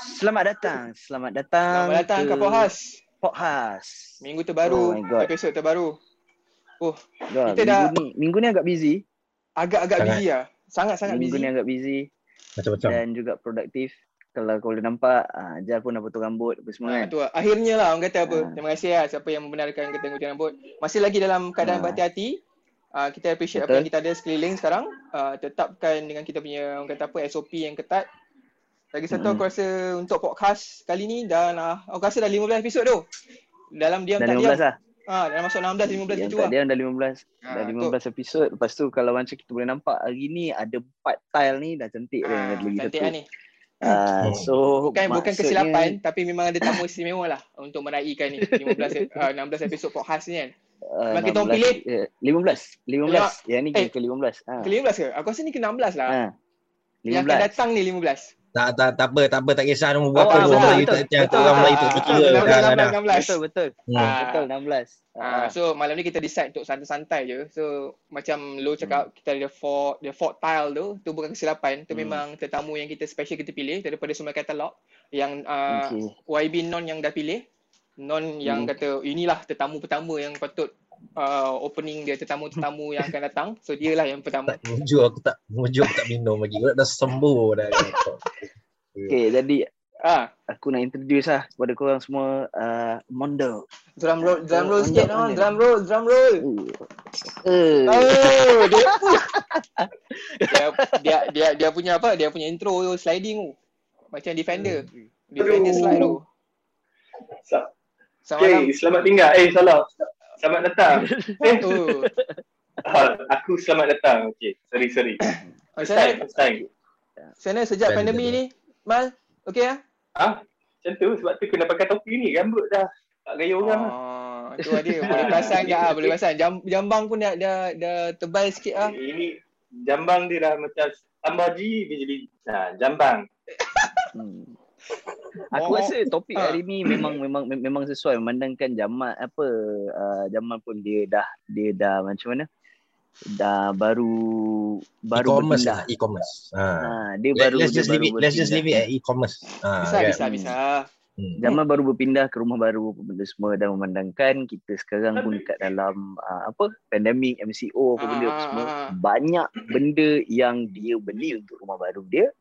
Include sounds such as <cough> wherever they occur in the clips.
Selamat datang. Selamat datang. Selamat datang ke Pohas. Pohas. Minggu terbaru, Oh my God. episod terbaru. Oh, Dah, Kita minggu dah- ni minggu ni agak busy. agak-agak Sangat. busy lah. Sangat-sangat minggu busy. ni agak busy Macam-macam. dan juga produktif. Kalau kau boleh nampak, ah, Jar pun dah potong rambut apa semua Ha, kan. tu lah. Akhirnya lah orang kata apa. Ha. Terima kasih lah siapa yang membenarkan kita gunting rambut. Masih lagi dalam keadaan Ha. berhati-hati. Uh, kita appreciate apa Betul. yang kita ada sekeliling sekarang. Uh, tetapkan dengan kita punya orang kata apa SOP yang ketat. Lagi satu Mm-mm. aku rasa untuk podcast kali ni dan uh, aku rasa dah 15 episod tu. Dalam diam Dah tak 15 diam. lah. Ha, dah masuk 16 15 Yang gitu tak lah. dia dah 15. Ha, dah tu. 15 episod. Lepas tu kalau macam kita boleh nampak hari ni ada empat tile ni dah cantik dia Ah, lagi cantik satu. lah ni. Ah, Hmm. so Bukan bukan kesilapan tapi memang ada tamu istimewa lah untuk meraihkan ni 15 ep- uh, 16 episod podcast ni kan. Uh, Bagi tolong pilih. 15. 15. Yang ni Eh. ke 15. Ha. Ke 15 ke? Aku rasa ni ke 16 lah. Ha. Yang akan 15. datang ni 15. Tak, tak, tak apa, tak apa, tak kisah nombor Oh, berapa. betul, Orang Melayu betul, tak betul. orang Melayu tak Ah. 16, dah, dah. 16. Betul betul. Hmm. Ah. Betul 16. Ah, so malam ni kita decide untuk santai-santai je. So macam lo cakap kita ada four the four tile tu, tu bukan kesilapan. Tu Hmm. memang tetamu yang kita special kita pilih daripada semua katalog yang uh, Okay. YB non yang dah pilih. Non yang Hmm. kata inilah tetamu pertama yang patut uh, opening dia tetamu-tetamu yang akan datang. So dia lah yang pertama. Tak, aku tak, mujur aku tak minum lagi. Aku dah sembuh dah. Okay, jadi Ah, aku nak introduce lah kepada korang semua uh, Mondo. drum roll, drum roll Oh, sikit manjat. drum roll, drum roll. Uh. Oh, dia, <laughs> dia dia dia dia punya apa? Dia punya intro tu sliding tu. Macam defender. Defender slide tu. Sa- Selamat malam. Okay, selamat tinggal. Eh, salah. Selamat datang. <laughs> Eh, Oh, ah, aku selamat datang. Okay, sorry, sorry. First time, mana? first time. Mana sejak pandemik ni? Mal, okey ah? Ha? Macam tu, sebab tu kena pakai topi ni. Rambut dah tak gaya orang lah. Oh, tu dia. Boleh perasan ke ah? Boleh perasan. Jam, jambang pun dah, dah, dah tebal sikit ah. Ini jambang dia dah macam tambah G, dia jadi nah, jambang. Hmm. Aku Oh, rasa topik ah. hari ni memang memang mem- memang sesuai memandangkan Jamal apa uh, Jamal pun dia dah dia dah macam mana? Dah baru baru E-commerce berpindah. lah, e-commerce. Ha. Ha, dia Let- baru Let's just leave it, let's just leave it at e-commerce. Ha, Bisa, kan? bisa, bisa. Hmm. Jamal baru berpindah ke rumah baru apa benda semua dan memandangkan kita sekarang pun dekat dalam uh, apa pandemik MCO apa benda apa Ah, semua ah, ah. banyak benda yang dia beli untuk rumah baru dia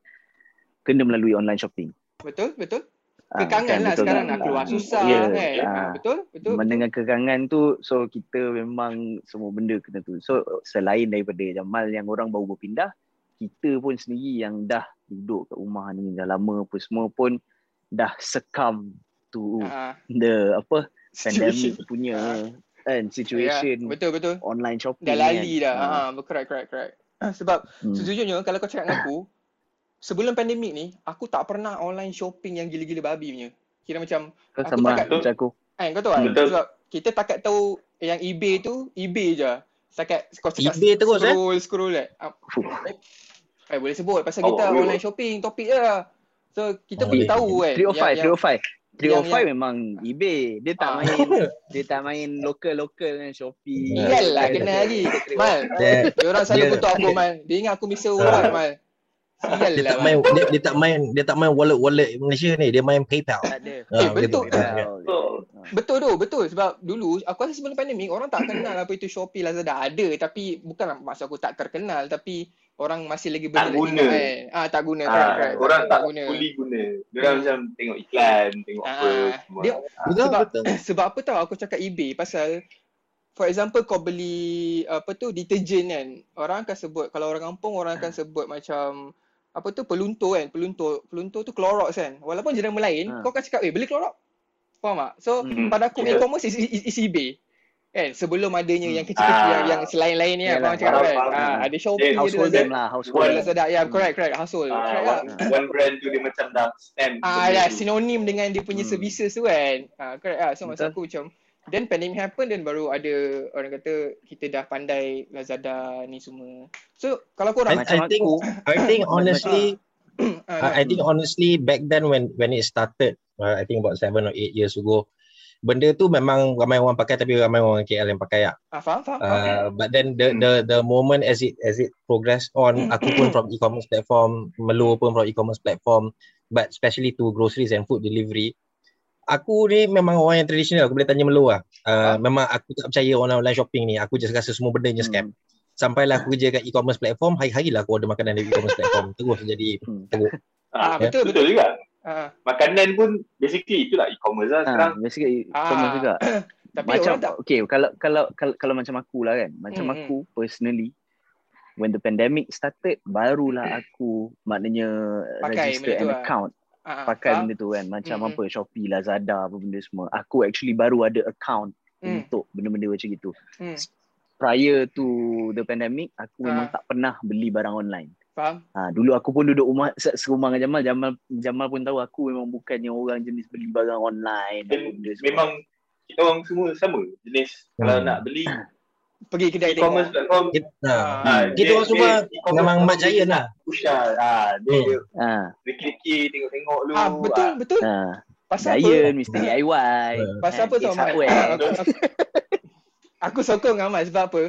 kena melalui online shopping. Betul, betul. Ah, Kekangan kan, lah sekarang kan? nak keluar Ah, susah ya, kan. Ah, betul, betul. Mendengar kekangan tu so kita memang semua benda kena tu. So selain daripada Jamal yang orang baru berpindah, kita pun sendiri yang dah duduk kat rumah ni dah lama apa semua pun dah sekam tu Ah, the apa pandemic punya kan Ya, situation betul, betul. online shopping Dah lali kan. dah. Ah. Ha, correct, correct, correct. Sebab Hmm. sejujurnya kalau kau cakap dengan aku, sebelum pandemik ni, aku tak pernah online shopping yang gila-gila babi punya. Kira macam, Kau aku sama takat- macam aku. kan kau tahu tak? Betul. Sebab kita takat tahu yang eBay tu, eBay je. Setakat kau cakap eBay terus, eh? scroll, scroll eh. Ah, Fuh. Eh, boleh sebut pasal kita Oh, online shopping, topik je lah. So, kita Oh, perlu boleh. tahu kan. 305, yang- 305. yang- 305 memang eBay. Dia tak Ah. main <laughs> dia tak main lokal-lokal dengan Shopee. Ya. Iyalah, Kan, kena lagi. Mal, Dia, dia orang selalu kutuk aku, Mal. Dia ingat aku Mr. Worldwide, Mal. Dia lah, tak main dia, dia tak main dia tak main wallet wallet Malaysia ni dia main PayPal. Tak ada. Ah, Eh, betul. betul. Ah, Oh. Betul tu, betul. Sebab dulu, aku rasa sebelum pandemik, orang tak kenal apa itu Shopee, Lazada. Ada, tapi bukan maksud aku tak terkenal, tapi orang masih lagi Tak benda guna. kan. Ah, tak guna. Ah, correct, correct. orang tak guna. fully guna. Diorang Hmm. macam tengok iklan, tengok Ah, apa semua. dia- Betul Sebab- betul. <coughs> Sebab apa tahu aku cakap eBay pasal for example kau beli apa tu deterjen kan. Orang akan sebut kalau orang kampung orang akan sebut macam apa tu peluntur kan. Peluntur peluntur tu Clorox kan. Walaupun jenama lain Ha. kau akan cakap eh beli Clorox. Faham tak? So Hmm. pada aku Yeah. e-commerce is, is, is eBay. Kan sebelum adanya Hmm. yang kecil-kecil Ah. yang, yang selain-lain ni Faham cakap kan? Ah, ada Shopee, ada Household name lah, household. One- Lazada. Ya, correct, correct. Household. Ah, Correct one, tak? one brand tu dia macam dah stamp. Ah ya, tu. sinonim dengan dia punya Hmm. services tu kan. Ah correct ah. So maksud Betul. aku macam then pandemic happen dan baru ada orang kata kita dah pandai Lazada ni semua. So kalau I, korang Macam I think aku. I think <coughs> honestly ah, I, I think honestly back then when when it started uh, I think about seven or eight years ago benda tu memang ramai orang pakai tapi ramai orang KL yang pakai lah. ah, faham faham. Uh, but then the the the moment as it as it progress on aku pun from e-commerce platform Melo pun from e-commerce platform but especially to groceries and food delivery aku ni memang orang yang tradisional aku boleh tanya melu lah uh, memang aku tak percaya orang online shopping ni aku just rasa semua benda je scam sampailah aku kerja kat e-commerce platform hari-hari lah aku order makanan dari e-commerce platform <laughs> terus jadi Hmm. teruk Ah, Ya. betul, betul juga. Ah, Makanan pun basically itulah e-commerce lah Ha, sekarang. basically Ah. e-commerce juga. <coughs> tapi macam orang tak okay kalau kalau kalau kalau macam aku lah kan. Macam Hmm, aku personally when the pandemic started barulah aku maknanya Pakai register an lah. account ah, pakai faham? benda tu kan macam Mm, apa Shopee Lazada apa benda semua aku actually baru ada account Hmm, untuk benda-benda macam gitu hmm, prior to the pandemic aku memang Ah. tak pernah beli barang online faham? ha, dulu aku pun duduk rumah se- serumah dengan Jamal Jamal Jamal pun tahu aku memang bukannya orang jenis beli barang online Dan benda semua. memang kita orang semua sama jenis kalau Hmm. nak beli <clears throat> Pergi kedai e-commerce tengok. platform kita, Ah. ha, ah, kita orang semua e-commerce memang mat giant lah lah. Ah, dia Hmm. dia ha, fikir-fikir tengok-tengok dulu. Ah, betul, betul. ha. Pasal apa? Giant mesti DIY Pasal apa Eh, tau, Mat? Ah, Aku, aku, <laughs> aku sokong Ahmad sebab apa?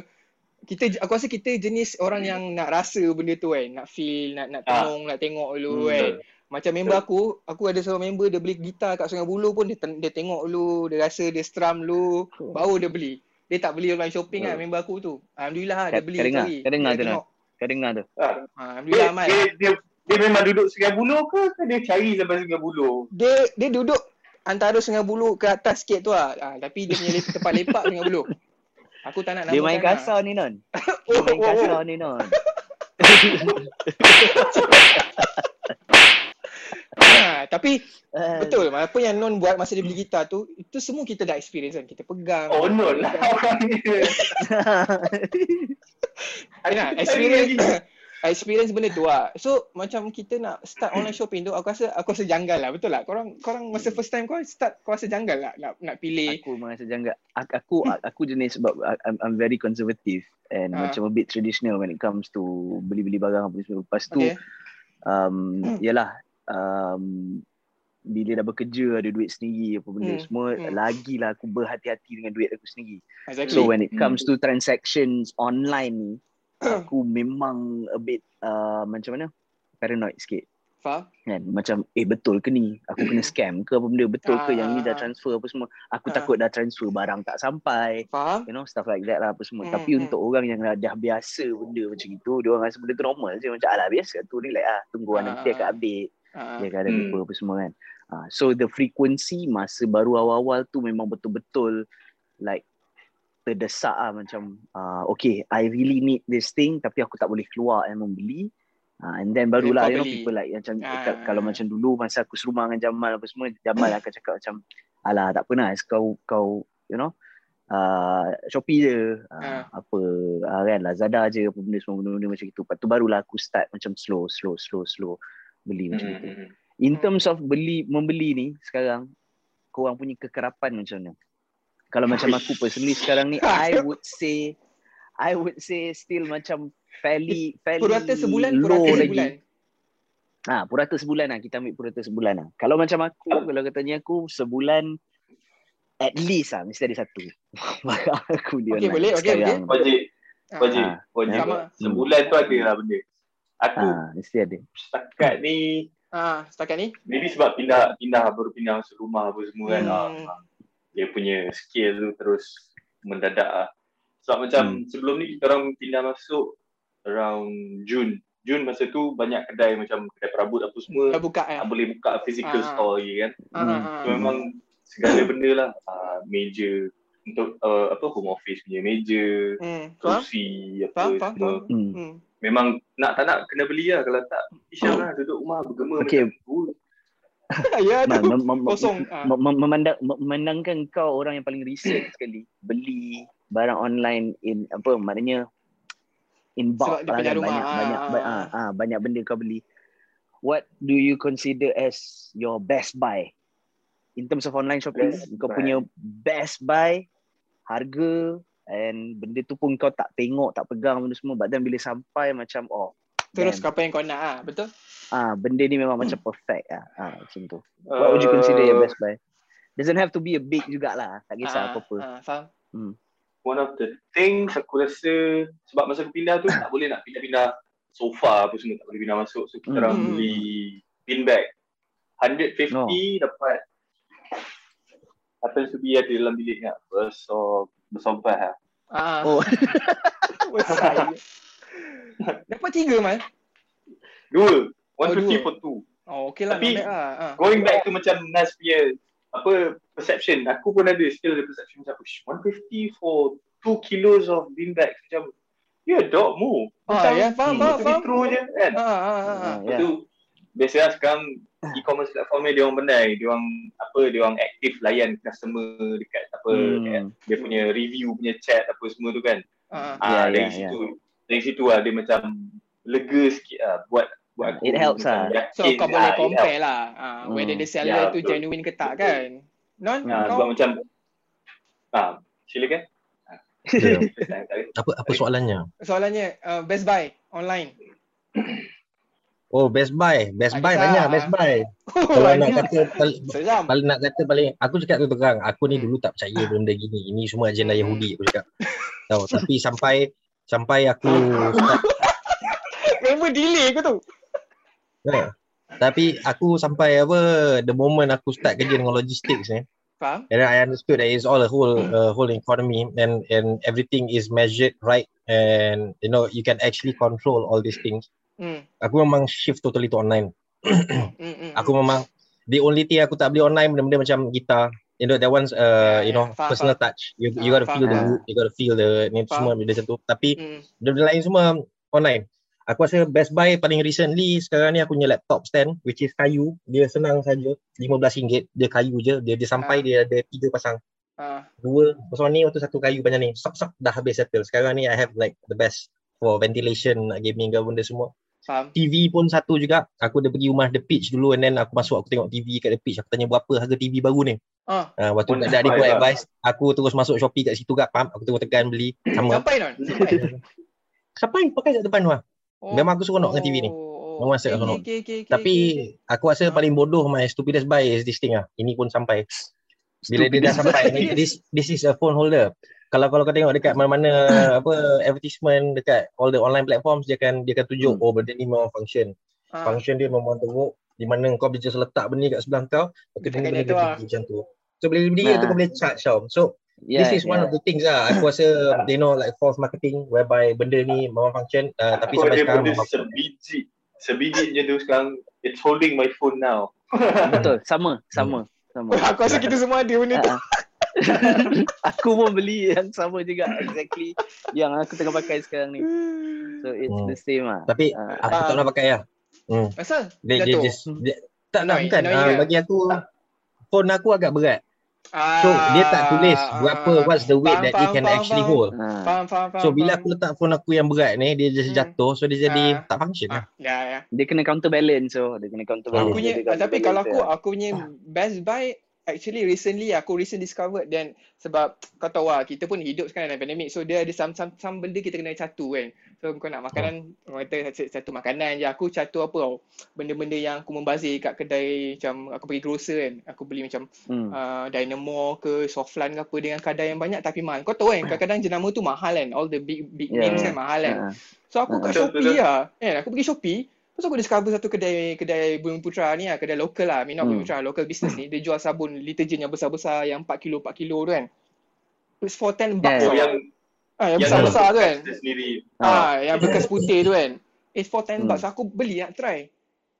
Kita aku rasa kita jenis orang yang nak rasa benda tu kan, nak feel, nak nak Ah. tengok, nak tengok dulu Hmm, kan. Macam member aku, aku ada seorang member dia beli gitar kat Sungai Buloh pun dia dia tengok dulu, dia rasa dia strum dulu, baru dia beli. Dia tak beli online shopping kan member aku tu. Alhamdulillah lah, dia beli kau dengar? sekali. Kau dengar Dia tu. Kau dengar tu Ah, dia, Alhamdulillah Ahmad. dia, dia, dia memang duduk Sungai Buloh ke ke dia cari sampai Sungai Buloh? Dia dia duduk antara Sungai Buloh ke atas sikit tu lah. Ah, tapi dia punya <laughs> tempat lepak Sungai Buloh. Aku tak nak Dia main namakan lah. kasar ni non <laughs> Dia Oh, main oh, oh. kasar ni non <laughs> Ha, tapi Ah, betul apa yang Non buat masa dia beli gitar tu itu semua kita dah experience kan kita pegang Oh no lah <laughs> orangnya. <laughs> Nah, experience <laughs> experience benda tu lah. So macam kita nak start online shopping tu aku rasa aku rasa janggal lah betul lah. Korang korang masa first time kau start kau rasa janggal lah nak nak pilih. aku merasa janggal. Aku aku, aku jenis sebab I'm, I'm very conservative and Ah. macam a bit traditional when it comes to beli-beli barang apa semua. Lepas tu Okay. um, yalah um, bila dah bekerja ada duit sendiri apa benda Hmm, semua hmm. lagilah aku berhati-hati dengan duit aku sendiri. Exactly. So when it Hmm. comes to transactions online ni aku memang a bit uh, macam mana paranoid sikit Faham? kan macam eh betul ke ni aku kena scam ke apa benda betul ke yang ni dah Ah. transfer apa semua aku Ah. takut dah transfer barang tak sampai Faham? you know stuff like that lah apa semua Hmm, tapi hmm. untuk orang yang dah, dah biasa benda macam itu dia orang rasa benda tu normal je macam alah biasa tu relax lah tunggu nanti dia akan Ah. update Ha. dia akan ada Hmm. lupa apa semua kan uh, so the frequency masa baru awal-awal tu memang betul-betul like terdesak lah macam uh, okay I really need this thing tapi aku tak boleh keluar and membeli uh, and then barulah you know people like macam Ah. ka- kalau macam dulu masa aku serumah dengan Jamal apa semua Jamal <laughs> akan cakap macam alah tak pernah kau kau you know uh, Shopee je uh, Ah. apa uh, kan Lazada je apa benda semua benda-benda macam itu lepas tu barulah aku start macam slow slow slow slow beli macam itu Hmm. In Hmm. terms of beli membeli ni sekarang korang punya kekerapan macam mana? Kalau macam aku personally sekarang ni <laughs> I would say I would say still macam fairly fairly Purata sebulan, low purata lagi. sebulan. Ha, purata sebulan lah. Kita ambil purata sebulan lah. Kalau macam aku, kalau katanya aku sebulan at least lah mesti ada satu. Barang <laughs> aku dia Okey, online boleh, okey, sekarang. Wajib, Ah. wajib, Ah. wajib. Sama. Sebulan tu ada lah benda. Aku Ha, mesti ada. setakat ni Ah, setakat ni. maybe sebab pindah pindah baru pindah masuk rumah apa semua kan. Hmm. Ah, dia punya skill tu terus mendadak lah. Sebab macam Hmm. sebelum ni kita orang pindah masuk around Jun. Jun masa tu banyak kedai macam kedai perabot apa semua Dah buka kan. tak boleh buka physical Ah. store lagi kan. Ah, Hmm. ah, ah. So, memang segala benda lah. Uh, meja untuk uh, apa home office punya meja, Hmm. Kerusi apa faham, semua. faham. Hmm. Memang nak tak nak kena beli lah. Kalau tak, Isyam lah duduk rumah bergema Okay. macam tu. <laughs> ya Mem- tu. mem- mem- Kosong. Ah. mem- mem- memandang mem- memandangkan kau orang yang paling recent sekali beli barang online in apa maknanya in bulk lah kan rumah. banyak Ah, banyak ah, ba- ah, ah, banyak benda kau beli what do you consider as your best buy in terms of online shopping Best kau buy. punya best buy harga and benda tu pun kau tak tengok tak pegang benda semua but then bila sampai macam oh Terus damn. apa yang kau nak ah, betul? ah benda ni memang macam perfect ah, ah macam tu What would you consider Uh, your best buy? Doesn't have to be a big jugalah. Tak kisah Ah, apa-apa. ah, faham? One of the things aku rasa sebab masa aku pindah tu tak boleh nak pindah-pindah sofa apa semua tak boleh pindah masuk. So kita orang Hmm. beli bin bag. 150 No. dapat Happens to be ada dalam bilik ni Besar Besar bah lah Ah. Oh. <laughs> Besar. Dapat tiga mal. Dua Oh, 150 dua. for two Oh, okey lah. Tapi- lah. Ah. Going back to macam Nas punya Apa Perception Aku pun ada Still ada perception Macam "Ush, 150 for 2 kilos of bean bags Macam Ya dog mu Ah, ya, faham, faham, Betul faham. true je kan Ah, ah, ah, ah. Ah, ya. biasalah sekarang e-commerce platform ni dia orang pandai, dia orang apa dia orang aktif layan customer dekat apa Hmm. dekat dia punya review punya chat apa semua tu kan. Ah, ah. Ah Ya, dari ya, situ dari situ lah dia macam lega sikit lah buat buat aku It helps lah. So kau ah, boleh it compare lah ah, Hmm. whether the seller Ya, tu betul. genuine ke tak kan. Non. Ah, kau sebab macam ah silakan. Ya. <laughs> Tak ada. Apa apa soalannya? soalannya uh, Best Buy online. <coughs> Oh Best Buy, Best Buy tak? banyak Best Buy. <laughs> Kalau nak kata paling nak kata paling aku cakap tu terang, aku ni Hmm. dulu tak percaya benda gini. Ini semua agenda Hmm. Yahudi aku cakap. Tahu, <laughs> tapi sampai sampai aku start, Member delay ke tu? ya. Tapi aku sampai apa the moment aku start kerja dengan logistics ni Faham? and I understood that it's all a whole uh, whole economy and and everything is measured right and you know you can actually control all these things. Hmm. Aku memang shift totally to online. Hmm, hmm. aku memang the only thing aku tak beli online benda-benda macam gitar you know that one's uh, Ya, you know. Faham, personal touch you you Ah, got to feel the faham. wood you got to feel the ni Faham. semua benda macam tu tapi Hmm. benda lain semua online aku rasa Best Buy paling recently sekarang ni aku punya laptop stand which is kayu dia senang saja RM15 dia kayu je dia dia sampai Ah. dia ada tiga pasang Ah. dua besar ni atau satu kayu banyak ni sok sok dah habis settle sekarang ni I have like the best for ventilation gaming ke benda semua Faham? TV pun satu juga. Aku dah pergi rumah The Pitch dulu and then aku masuk aku tengok TV kat The Pitch. Aku tanya berapa harga TV baru ni. Ah. Uh, waktu tak ada buat lah. advice, aku terus masuk Shopee kat situ kat pump. Aku tengok tekan beli sama. Sampai non? Sampai. <laughs> Siapa yang pakai kat depan tu lah. Oh. Memang aku seronok dengan TV ni. Oh. Memang saya Okay, seronok. okay, okay, okay, Tapi okay. aku rasa Ah. paling bodoh my stupidest buy is this thing lah. Ini pun sampai. Bila dia dah Stupidest sampai this this is a phone holder. Kalau kalau kau tengok dekat mana-mana <coughs> apa advertisement dekat all the online platforms dia akan dia akan tunjuk Hmm. oh benda ni memang function. Ah. function dia memang teruk di mana kau boleh just letak benda ni kat sebelah kau lepas tu Dekat benda dia tu dia lah. macam tu so bila dia berdiri tu kau boleh charge tau so Yeah, this is one yeah. of the things lah aku rasa they <coughs> know like false marketing whereby benda ni memang function uh, tapi Aku sampai ada sekarang benda memang sebiji sebiji je tu sekarang it's holding my phone now. Betul, sama, sama, sama. Oh, aku rasa kita semua ada benda tu. Ah. aku pun beli yang sama juga exactly yang aku tengah pakai sekarang ni. So it's Hmm. the same lah. tapi Ah. aku tak nak pakai lah hmm. Asal? dia, dia dia, tak nak bukan annoying uh, ke? bagi aku phone aku agak berat Ah, so dia tak tulis berapa what's the weight faham, that it can faham, actually faham. hold Ah. Faham, faham, faham. so bila aku letak phone aku yang berat ni dia just Hmm. jatuh so dia jadi Ah. tak function lah Ah, ya, ya. Dia kena counterbalance so dia kena counterbalance. Aku punya, Dia ada tapi kalau aku, aku punya best buy actually recently aku recently discovered dan sebab kau tahu lah kita pun hidup sekarang dalam pandemik so dia ada some, some, some benda kita kena catu kan so kau nak makanan orang kata satu, satu makanan je aku catu apa tau benda-benda yang aku membazir kat kedai macam aku pergi grocer kan aku beli macam Hmm. uh, Dynamo ke Softland ke apa dengan kadar yang banyak tapi mahal kau tahu kan kadang-kadang jenama tu mahal kan all the big big Yeah. names kan mahal kan Ah. So aku kat Betul, Shopee lah. Kan aku pergi Shopee, lepas aku discover satu kedai kedai Bumi Putra ni lah, kedai local lah, Bumi Hmm. Putra, local business ni. Dia jual sabun deterjen yang besar-besar yang 4 kilo 4 kilo tu kan. It's for 10 bucks. Yeah. Tau. yang Ah, yang yang besar-besar tu kan. sendiri. Ah, yang bekas putih tu kan. It's for 10 Hmm. bucks. Aku beli nak try.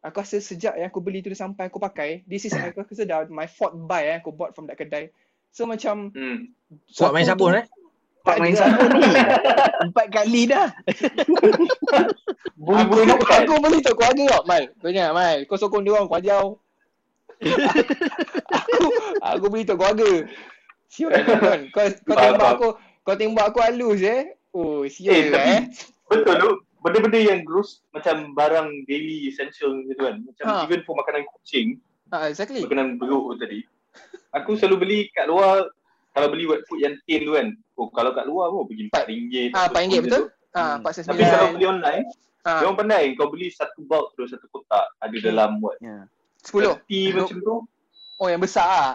Aku rasa sejak yang aku beli tu sampai aku pakai, this is aku rasa dah my fourth buy eh, aku bought from that kedai. So macam Hmm. kuat main sabun tu- eh Tak main sabun ni. Empat kali dah. Aku, aku beli tu keluarga kau, Mal. Kau ingat, Mal. Kau sokong dia orang, kau ajar. <laughs> aku, aku beli tu keluarga. Sial kan. Kau, kau tembak aku, kau tembak aku halus eh. Oh, Eh, sial tapi eh. betul tu. Benda-benda yang gross macam barang daily essential gitu kan. Macam Ha. even for makanan kucing, Ah, exactly. makanan beruk tu tadi. Aku selalu beli kat luar kalau beli wet food yang tin tu kan. Oh, kalau kat luar pun pergi RM4. Ah, RM4 betul? Ah, Hmm. empat set Tapi kalau beli online, Ah, dia orang pandai kau beli satu bulk terus satu kotak ada Hmm. dalam what? Ya. sepuluh. 30 macam tu Oh, yang besar ah.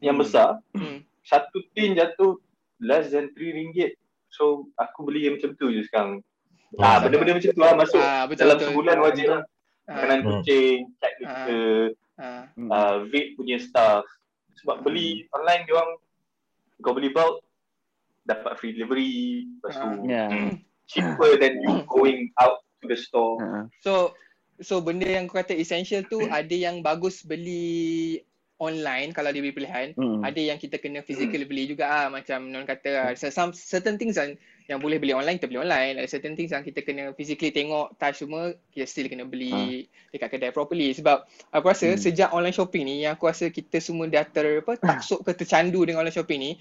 yang Hmm. besar. Hmm. Satu tin jatuh less than RM3. So aku beli yang macam tu je sekarang. Hmm. Ah, benda-benda macam tu lah masuk Ah, betul dalam betul. sebulan wajib lah. Ah, Makanan Hmm. kucing, cat Ah. litter, Ah. Hmm. uh, vape punya stuff. Sebab beli online dia orang kau beli bulk dapat free delivery, lepas tu Ya. cheaper than you <coughs> going out to the store. Ha. So so benda yang kau kata essential tu ada yang bagus beli online kalau dia beli pilihan. Hmm. Ada yang kita kena physical beli juga ah macam non kata ah, some certain things yang yang boleh beli online kita beli online. Ada certain things yang kita kena physically tengok touch semua kita still kena beli dekat kedai properly sebab aku rasa Hmm. sejak online shopping ni yang aku rasa kita semua dah ter apa <coughs> taksub ke tercandu dengan online shopping ni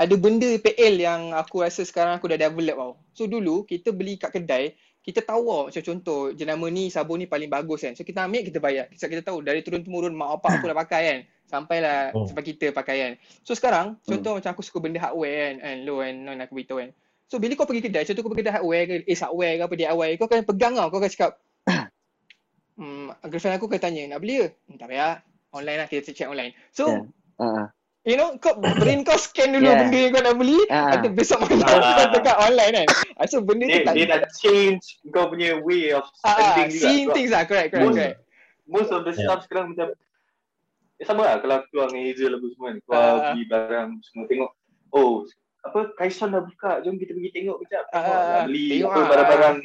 ada benda PL yang aku rasa sekarang aku dah develop tau. So dulu kita beli kat kedai kita tahu tau macam contoh jenama ni sabun ni paling bagus kan. So kita ambil kita bayar. Sebab kita tahu dari turun temurun mak bapak aku dah pakai kan. Sampailah <laughs> Hmm. sampai kita pakai kan. So sekarang contoh macam aku suka benda hardware kan. kan lo kan non aku beritahu kan. So bila kau pergi kedai, contoh kau pergi kedai hardware ke Ace hardware ke apa DIY, kau akan pegang tau. Kau akan cakap <coughs> hmm, girlfriend aku akan tanya, nak beli ke? Hmm, tak payah. Online lah, kita check online. So, Ya. Ha. You know, kau <coughs> brain kau scan dulu Yeah. benda yang kau nak beli, ada besok malam Ah. kau dekat online kan. Ah, So, benda tu Dia, tak... dia dah change kau punya way of Ah, spending juga. seeing Sebab things lah, correct, correct, Most- correct. Most of the Yeah. stuff sekarang macam eh, sama lah kalau keluar dengan Hazel apa semua kan. Keluar Ah. beli barang semua tengok. Oh, apa Kaison dah buka. Jom kita pergi tengok kejap. Tengok nak beli tengok apa ah. barang-barang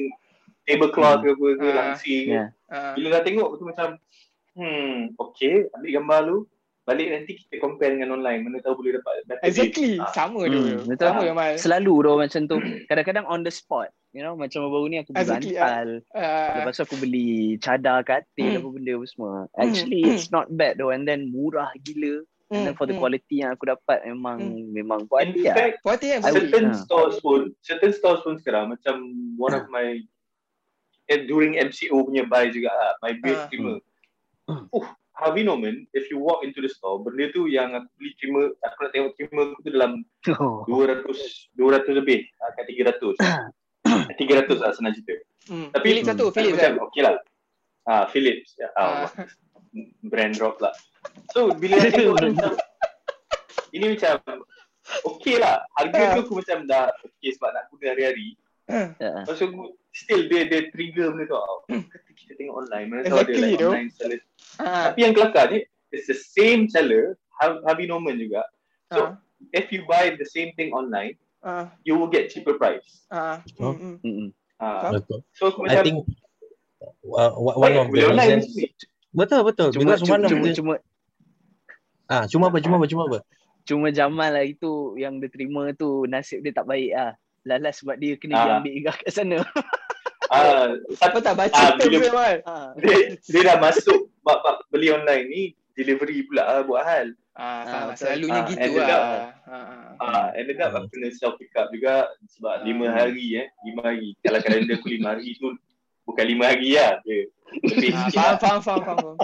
tablecloth ke apa ke Ah. langsing. Ya. Ah, Bila dah tengok tu macam hmm, okay, ambil gambar lu. Balik nanti kita compare dengan online. Mana tahu boleh dapat better Exactly. Ah. sama Hmm, tu. betul. Sama Jamal. Selalu dah macam tu. Kadang-kadang on the spot. You know, macam baru ni aku beli Exactly, bantal. Ah, Lepas tu aku beli cadar katil Hmm. apa benda apa semua. Actually Hmm. it's not bad though and then murah gila. And then for the hmm. quality yang aku dapat memang Hmm. memang In hati lah. fact, Puas hati kan? I would- certain Ah. stores pun certain stores pun sekarang macam one of my eh, during MCO punya buy juga lah, my Ah. trimmer. Hmm. Uh, Harvey Norman, if you walk into the store, benda tu yang aku beli trimmer, aku nak tengok trimmer aku tu dalam Oh. 200 200 lebih, ah, kat 300. 300 <coughs> lah senang cerita. Hmm. Tapi Philips satu, Philips macam kan? okay lah. Ah, Philips. Ya, Ah. ah, <laughs> brand drop lah. So bila aku tengok ni macam <laughs> ini macam okay lah. Harga tu aku macam dah okay sebab nak guna hari-hari. Ya. Lepas tu aku- still dia dia trigger benda tu. Oh, kata kita tengok online. Mana tahu Exactly like tu. online seller. Ah, Tapi yang kelakar ni it's the same seller Har- Harvey Norman juga. So ah, if you buy the same thing online, ah, you will get cheaper price. ah. Oh. Hmm, hmm. Mm-mm. Ah, Betul. so aku I macam think uh, one of the reasons betul betul Cuma, because cuma, one of cuma, the cuma, ah cuma apa cuma apa cuma apa cuma Jamal lah itu yang dia terima tu nasib dia tak baik lah. Lalas sebab dia kena Ah. dia ambil igah kat sana. <laughs> Ah, Apa tak baca Ah, terms bila- dia, Mal? Ah. dia, dia dah masuk bab, bab beli online ni delivery pula lah buat hal. Ah, Ah, faham. betul. Selalunya Ah, gitu lah. up. Ah, ah. Ah, ended up aku kena self pick up juga sebab lima Ah. hari eh, lima hari. Kalau kalender aku lima hari tu bukan lima hari lah. Dia lebih Ah, faham, lah. faham, faham, faham. faham.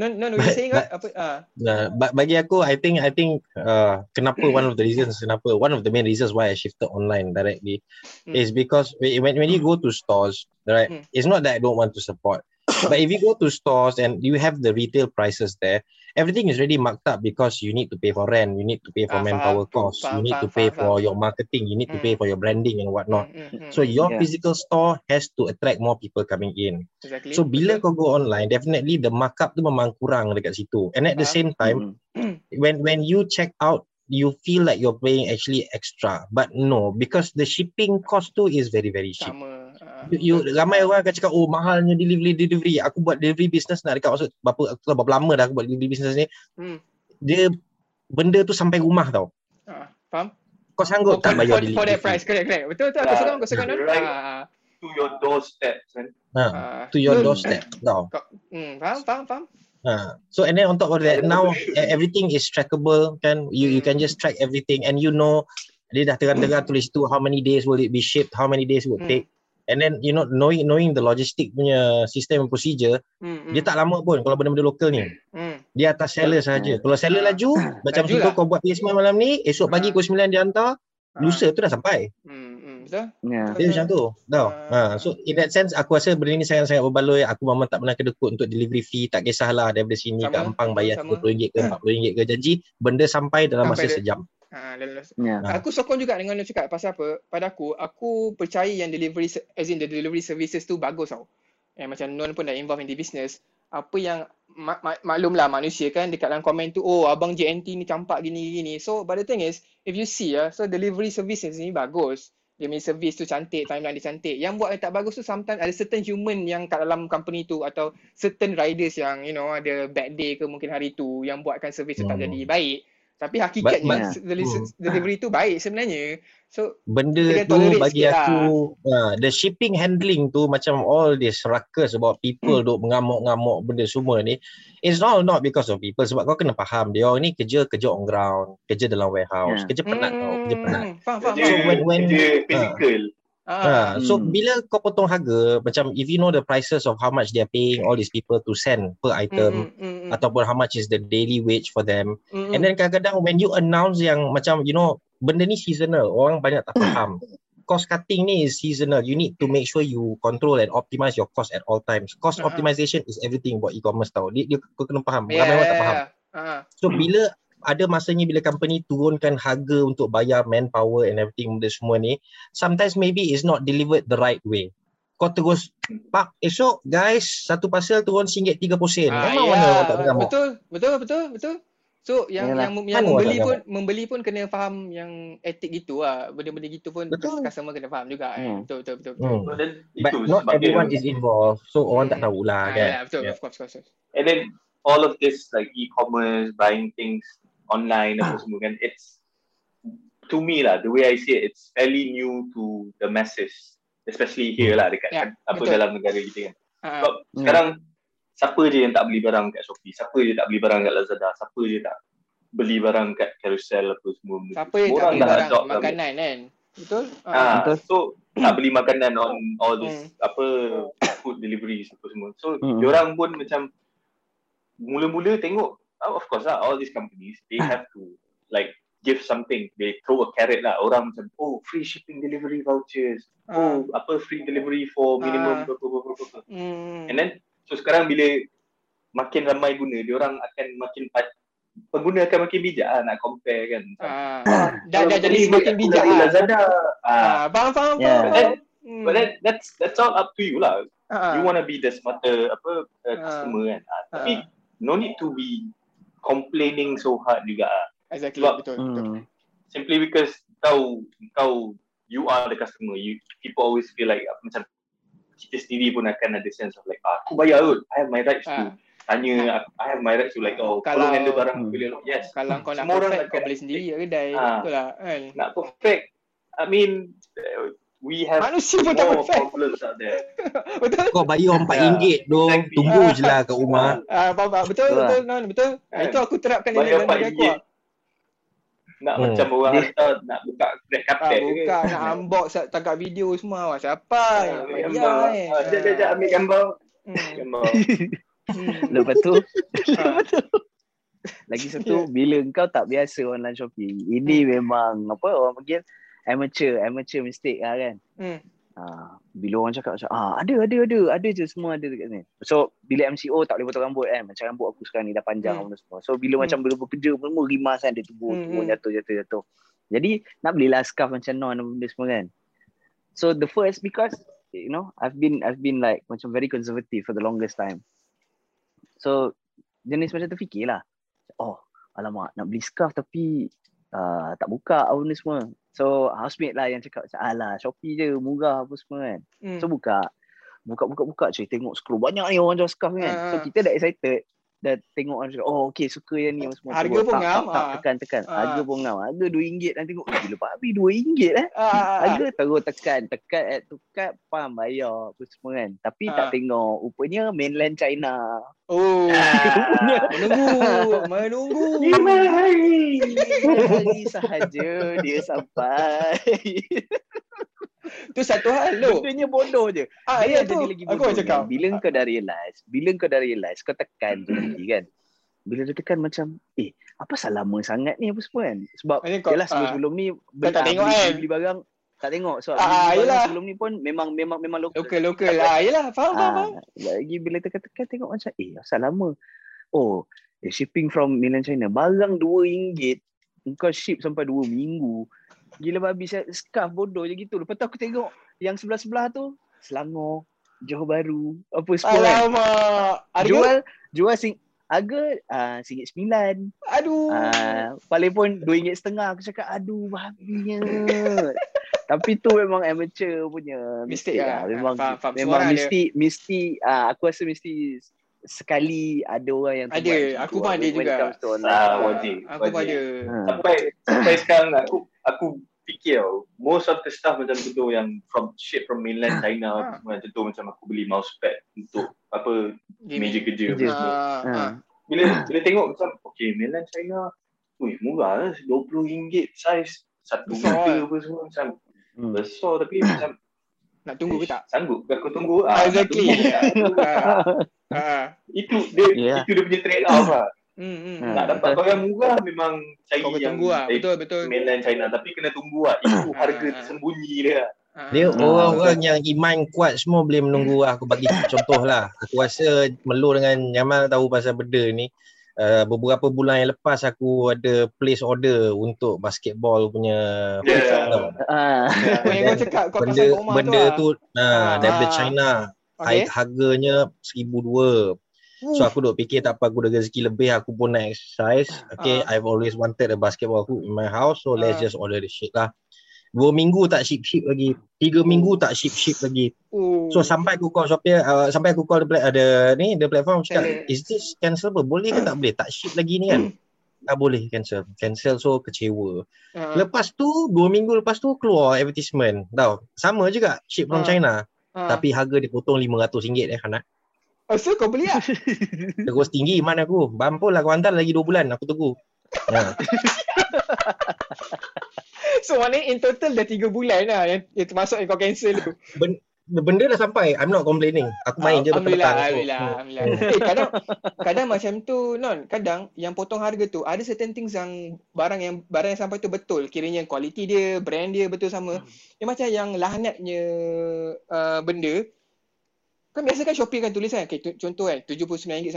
Non, non, you saying what? Apa? Ah, Nah, ba- bagi aku, I think, I think, uh, kenapa one of the reasons, kenapa one of the main reasons why I shifted online directly Hmm. is because when when you go to stores, right? Hmm. It's not that I don't want to support, <coughs> but if you go to stores and you have the retail prices there, everything is already marked up because you need to pay for rent, you need to pay for Ah, manpower faham, costs, faham, you need to pay for your marketing, you need to pay for your branding and whatnot. mm, mm, mm, So your Yeah. physical store has to attract more people coming in. exactly. So bila kau go online, definitely the markup tu memang kurang dekat situ. And at the same time, Mm-mm. <clears throat> when when you check out you feel like you're paying actually extra but no because the shipping cost too is very very cheap sama. You, you ramai orang akan cakap oh mahalnya delivery delivery aku buat delivery business nak dekat maksud berapa aku tahu berapa lama dah aku buat delivery business ni Hmm. dia benda tu sampai rumah tau Ah, faham? kau sanggup Oh, tak for, bayar for, delivery for that price, correct, correct. Betul, betul. Aku Ah, suka, aku suka. non? right. Ah, To your doorstep kan. ha, ah. to your Non- doorstep tau Hmm, faham, faham, faham. ha. so and then on top of that now e- everything is trackable kan you you can Hmm. just track everything and you know dia dah terang-terang tulis tu how many days will it be shipped how many days would Hmm. take and then you know knowing knowing the logistic punya system and procedure Hmm, hmm, dia tak lama pun kalau benda-benda lokal ni Hmm. dia atas seller saja kalau seller Ah. laju <coughs> macam Laju contoh lah. kau buat placement malam ni esok pagi Ah. pukul 9 dia hantar Ah. lusa tu dah sampai Hmm, hmm, betul. Ya. dia macam tu tau Ah. ha. so in that sense aku rasa benda ni sangat-sangat berbaloi aku memang tak pernah kedekut untuk delivery fee tak kisahlah daripada sini Sama, kat Ampang bayar sama. RM30 ke RM40 ke janji benda sampai dalam masa Sampai dia- sejam Ha, lepas- Ya. Aku sokong juga dengan lu cakap pasal apa? Pada aku, aku percaya yang delivery as in the delivery services tu bagus tau. Yang macam Non pun dah involved in the business. apa yang mak, mak, maklumlah manusia kan dekat dalam komen tu oh abang JNT ni campak gini gini. So but the thing is if you see ya so delivery services ni bagus. Dia punya service tu cantik, timeline dia cantik. Yang buat yang tak bagus tu sometimes ada certain human yang kat dalam company tu atau certain riders yang you know ada bad day ke mungkin hari tu yang buatkan service tu tak Hmm. jadi baik. Tapi hakikatnya deli- Hmm. delivery tu baik sebenarnya. So benda tu bagi sikit lah. aku uh, the shipping handling tu macam all this ruckus about people Hmm. duk mengamuk-ngamuk benda semua ni it's all not because of people sebab kau kena faham dia orang ni kerja kerja on ground kerja dalam warehouse Yeah. kerja penat tau kerja penat Hmm, faham faham. So, faham. when- when- kerja ah. physical. Ah. Ha, so Hmm. bila kau potong harga macam if you know the prices of how much they are paying all these people to send per item Mm, mm, mm, ataupun how much is the daily wage for them mm, and then kadang-kadang when you announce yang macam you know benda ni seasonal orang banyak tak faham <coughs> cost cutting ni is seasonal you need to make sure you control and optimize your cost at all times cost Uh-huh. optimization is everything buat e-commerce tau dia, dia kau kena faham yeah, ramai orang tak yeah, faham yeah. Ah. so bila ada masanya bila company turunkan harga untuk bayar manpower and everything benda semua ni sometimes maybe it's not delivered the right way kau terus pak esok guys satu parcel turun RM1.30 Ah, memang ya. mana orang tak mengamuk Betul, betul, betul, betul. So yang Yalah. yang yang membeli pun membeli pun kena faham yang etik gitu lah. Benda-benda gitu pun Betul. customer kena faham juga. Eh. Hmm. Betul, betul, betul. betul. hmm. So then but itu not sebab everyone is involved so orang tak Hmm. tahulah Ah, kan ya, betul, Yeah. of course, of course. of course. and then all of this like e-commerce, buying things online apa semua kan, it's to me lah, the way I see it, it's fairly new to the masses, especially here lah dekat Ya, apa betul. dalam negara kita kan. Ah, Sebab Hmm. sekarang siapa je yang tak beli barang kat Shopee, siapa je tak beli barang kat Lazada, siapa je tak beli barang kat Carousel apa semua siapa yang tak Orang beli dah barang lah. makanan kan? Betul? Ah. Ah, Betul. so tak beli makanan on all this Hmm. apa food delivery apa semua. So Hmm. diorang pun macam mula-mula tengok oh, of course lah all these companies they have to like give something. They throw a carrot lah. Orang macam oh free shipping delivery vouchers. Ah. Oh apa free delivery for minimum Ah. berapa berapa berapa. Hmm. And then so sekarang bila makin ramai guna, diorang akan makin pa- pengguna akan makin bijak lah nak compare kan. Ah. Ah, Dah dah kalau jadi semakin aku bijak dari ah. Lazada. Ah, Ah, faham faham Yeah. faham. But then, Hmm. but then that's that's all up to you lah. Ah. You want to be the smarter apa uh, Ah. customer kan. Ah, tapi Ah. no need to be complaining so hard juga lah. Exactly, sebab- betul, betul. Hmm. Simply because kau kau you are the customer. You people always feel like uh, macam kita sendiri pun akan ada sense of like ah, aku bayar kot. I have my rights to Ah. tanya. I have my rights to like oh Kalau- kalau handle barang Hmm. boleh. Yes. Kalau kau nak Semua perfect, akan- kau beli sendiri kat kedai. Ah. Betul lah kan? Nak perfect. I mean uh, we have Manusia pun tak more perfect. problems out there. <laughs> Betul? kau bayar RM4 dong Exactly. tunggu je lah kat rumah <laughs> Ah, faham, faham. Betul, Betul lah. betul, non, betul. Ah, Kan? Itu aku terapkan dalam diri aku. ringgit. ah. Nak Hmm. macam orang hantar nak buka red Ah, carpet ke. buka, nak <laughs> unbox, tangkap video semua. Wah, siapa? Ah, ambil gambar. eh? Ah, Jap, jap, jap, ambil gambar. Hmm. Gambar. Hmm. Lepas tu Ah. lagi satu bila kau tak biasa online shopping, ini memang apa orang panggil amateur, amateur mistake lah kan. Hmm. Ah, bila orang cakap macam ah ada ada ada ada je semua ada dekat sini. So bila MCO tak boleh potong rambut kan. Macam rambut aku sekarang ni dah panjang Hmm. semua. So bila Hmm. macam bila bekerja semua rimas kan dia turun Hmm, turun hmm. jatuh jatuh jatuh. Jadi nak belilah scarf macam non benda semua kan. So the first because you know I've been I've been like macam very conservative for the longest time. So jenis macam tu fikirlah. Oh, alamak nak beli scarf tapi uh, tak buka apa benda semua. So housemate lah yang cakap macam alah Shopee je murah apa semua kan. Hmm. So buka. Buka-buka-buka cuy tengok scroll banyak ni orang jual scarf kan. So Ah. kita dah excited. Dah tengok orang cakap oh okay suka yang ni semua. Harga pun tak, ngam, tak, tak, ah. tekan tekan. Ah. Harga pun ngam. Harga RM2 dan tengok eh, gila Pak Abi RM2 eh. Ah. Harga terus tekan, tekan add to cart, pam bayar apa semua kan. Tapi tak Ah. tengok rupanya mainland China. Oh, <laughs> menunggu, menunggu. Lima hari. Hari sahaja dia sampai. <laughs> Tu satu hal tu. Bendanya bodoh je. Ah, Dia ya tu. lagi Aku bodoh. nak cakap. Bila kau dah realise, bila kau dah realise, kau tekan je lagi kan. Bila dia tekan macam, eh, apa salah lama sangat ni apa semua kan? Sebab kau- yalah ah. sebelum-sebelum ni beli, tak ah, tengok beli, kan? beli barang tak tengok. So Ah, yelah. sebelum ni pun memang memang memang lokal. Lokal, lokal lah. Yelah, faham, faham, faham. Ah, lagi bila tekan-tekan tengok macam eh asal lama. Oh, eh, shipping from mainland China. Barang RM2 kau ship sampai 2 minggu. Gila babi saya scarf bodoh je gitu. Lepas tu aku tengok yang sebelah-sebelah tu Selangor. Johor Baru. Apa semua kan. Alamak. Harga? Jual jual sing harga uh, RM1.9. Aduh. Ah, paling pun RM2.5 aku cakap aduh babinya. <laughs> Tapi tu memang amateur punya Mistake lah. Memang Faham, faham. Memang ada. mesti mesti ah, aku rasa mesti sekali ada orang yang Ada. Aku pun lah ada juga. Ah, Ah, wajib, Aku pun ada. Ha. sampai sampai sekarang aku aku fikir tau, most of the stuff macam contoh yang from ship from mainland China Ah. apa semua contoh macam aku beli mousepad untuk apa Gaming. meja kerja apa Kerja. semua. Ha. ah. bila bila tengok macam okay mainland China Ui, murah lah RM20 saiz satu Besar meter kan? apa semua macam Hmm. besar tapi <coughs> macam Nak tunggu ke tak? sanggup ke aku tunggu Ah, exactly. tunggu tak? <laughs> Ah. Ah. itu dia Yeah. itu dia punya trade off lah Hmm, hmm. Ah. nak dapat barang murah memang cari Kau yang tunggu lah. dari Betul, betul. mainland China tapi kena tunggu lah itu <coughs> Ah, harga ah. tersembunyi dia Ah. Dia Ah. orang-orang yang iman kuat semua boleh menunggu lah. Aku bagi <coughs> contoh lah. Aku rasa Melo dengan Yamal tahu pasal benda ni. Uh, beberapa bulan yang lepas aku ada place order untuk basketball punya Yeah. tau. Ah. Apa yang kau cakap kau benda pasal benda tu tu nah, daripada Ah. China. Okay. Okay. Harganya RM1,200. So aku duk fikir tak apa aku ada rezeki lebih aku pun nak exercise. Okay, Ah. I've always wanted a basketball hoop in my house so let's Ah. just order the shit lah. Dua minggu tak ship-ship lagi. Tiga minggu tak ship-ship lagi. Oh. So sampai aku call Shopee, uh, sampai aku call the, pla- ada ni, the platform cakap, Seller. is this cancelable? Boleh ke tak boleh? Tak ship lagi ni kan? <clears throat> Tak boleh cancel. Cancel so kecewa. Ah. Lepas tu, dua minggu lepas tu keluar advertisement. Tahu, sama juga ship from Ah. China. Ah. Tapi harga dipotong RM500 eh Hana. Oh, so kau beli <laughs> lah? Terus tinggi iman aku. Bampul lah aku hantar lagi dua bulan aku tunggu. Ha. <laughs> So maknanya in total dah 3 bulan lah yang, yang termasuk yang kau cancel tu. <laughs> Benda dah sampai. I'm not complaining. Aku main je Alhamdulillah, petang-petang. Alhamdulillah, So, Alhamdulillah. Eh, kadang, kadang macam tu, Non. Kadang yang potong harga tu, ada certain things yang barang yang barang yang sampai tu betul. Kiranya kualiti dia, brand dia betul sama. Yang macam yang lahanatnya uh, benda, kan biasa kan Shopee kan tulis kan, okay, tu- contoh kan, RM79.90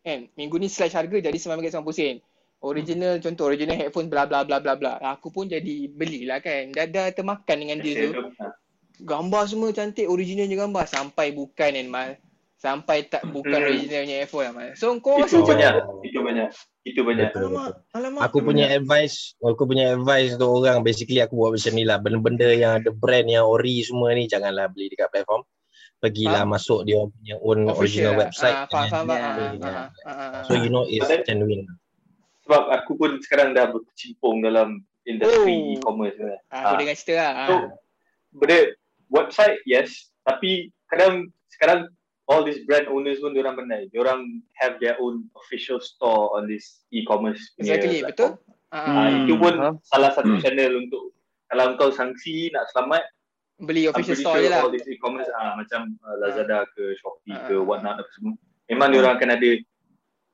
kan. Minggu ni slash harga jadi RM9.90. Original, contoh original headphone bla bla bla bla bla. Aku pun jadi belilah kan. Dah, dah termakan dengan dia tu gambar semua cantik originalnya gambar sampai bukan kan mal sampai tak bukan Hmm. originalnya iPhone lah mal so kau itu rasa macam banyak itu banyak itu banyak Betul, alamak betul. alamak Aku punya advice, aku punya advice untuk orang basically aku buat macam ni lah. Benda-benda yang ada brand yang ori semua ni janganlah beli dekat platform. Pergilah Faham. masuk dia punya own original lah. website. ah, faham faham faham then- Yeah. ah, ah, ah, ah. So you know it's Betul. genuine. sebab aku pun sekarang dah berkecimpung dalam industri Oh. e-commerce ni. Ah, aku Ah. dengar cerita lah So benda website yes tapi kadang sekarang all these brand owners pun diorang pandai. Diorang have their own official store on this e-commerce punya exactly betul platform. ah, Ah, ah. Hmm. itu pun Faham. salah satu channel untuk kalau kau sangsi nak selamat beli I'm official store sure je lah. all e-commerce ah, macam uh, Lazada ke Shopee Ah, ke ah, whatnot apa semua. Memang diorang akan ada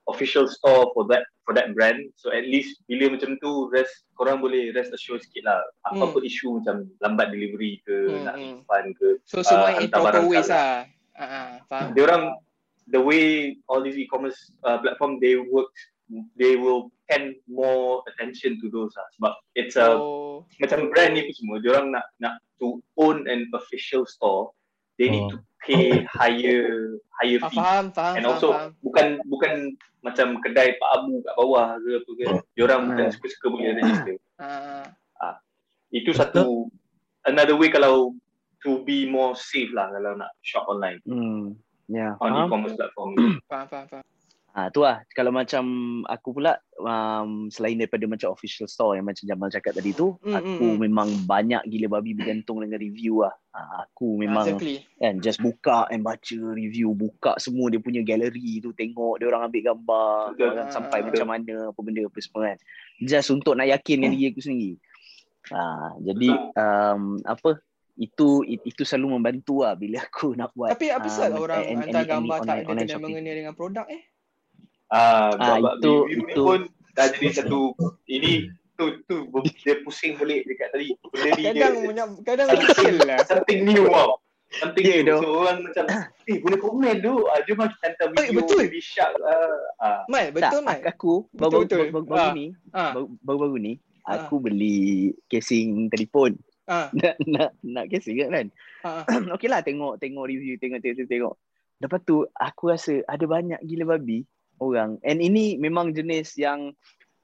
official store for that for that brand. So at least bila macam tu rest korang boleh rest assured sikit lah. Apa-apa isu macam lambat delivery ke Hmm, nak hmm. refund ke so semua Ah, in proper ways lah. Ah, ah, faham. Dia orang the way all these e-commerce uh, platform they work they will tend more attention to those lah sebab it's a oh. macam brand ni pun semua dia orang nak nak to own an official store they need to pay higher higher ah, fee faham faham and faham, also faham. bukan bukan macam kedai Pak Abu kat bawah ke apa ke dia orang bukan Hmm. suka-suka boleh register. Ah, itu satu another way kalau to be more safe lah kalau nak shop online. Hmm. Ya, on faham. e-commerce platform faham faham faham Ha, tu lah. Kalau macam aku pula, um, selain daripada macam official store yang macam Jamal cakap tadi tu, Hmm, aku hmm, hmm. memang banyak gila babi bergantung dengan review lah. Ha, aku memang exactly kan just buka and baca review, buka semua dia punya gallery tu, tengok dia orang ambil gambar, Betul. orang sampai Ah. macam mana, apa benda apa semua kan. Just untuk nak yakinkan diri aku sendiri. Ha, jadi um, apa itu it- itu selalu membantu lah bila aku nak buat tapi apa um, orang hantar gambar tak online- kena shopping. mengena dengan produk eh ah Ah, itu- review ni itu- pun dah jadi satu ini tu tu dia pusing balik dekat tadi benda ni dia kadang menyak, kadang kecil lah something new wow. Something Yeah, new. though. So orang macam, eh boleh komen tu. Ah, jom lah kita hantar video betul. baby shark lah. Ah. Mal betul tak, Mal aku Betul, baru betul. baru, baru, baru Ah. ni ah baru, baru-baru ni Ah. aku beli casing telefon Ah, <laughs> nak nak nak casing kan. ah, ah. <clears throat> Okey lah tengok tengok review tengok tengok. tengok. Lepas tu aku rasa ada banyak gila babi orang and ini memang jenis yang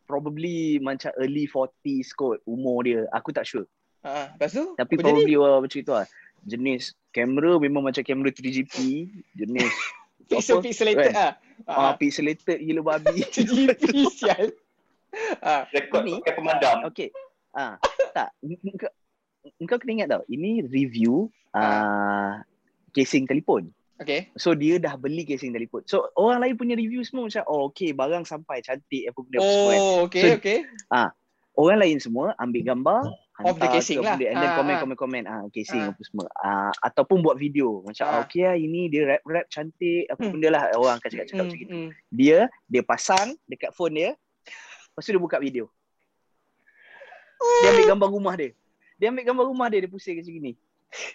probably macam early 40s kot umur dia. Aku tak sure. ah. Lepas tu? Tapi apa jadi? probably orang macam itu lah. Jenis kamera memang macam kamera 3GP. Jenis <laughs> Pixel pixelated ah. ah, Ah, pixelated gila babi. <laughs> 3GP sial. Ah, Rekod Ini- pakai pemandam. Okey. Ah, tak. Engkau, engkau kena ingat tau. Ini review ah casing telefon. Okay. So dia dah beli casing telefon. So orang lain punya review semua macam oh okay barang sampai cantik apa benda apa semua. kan. Oh, okay, So, okay. Orang lain semua ambil gambar Of the hantar casing lah. benda, and then Ah, komen ah. komen komen ah casing Ah. apa semua. Ah ataupun buat video macam Ah. ah. okay lah ini dia rap rap cantik apa Hmm. benda lah orang akan cakap cakap Hmm, macam gitu. hmm. Dia dia pasang dekat phone dia. Lepas tu dia buka video. Dia ambil gambar rumah dia. Dia ambil gambar rumah dia dia pusing macam gini.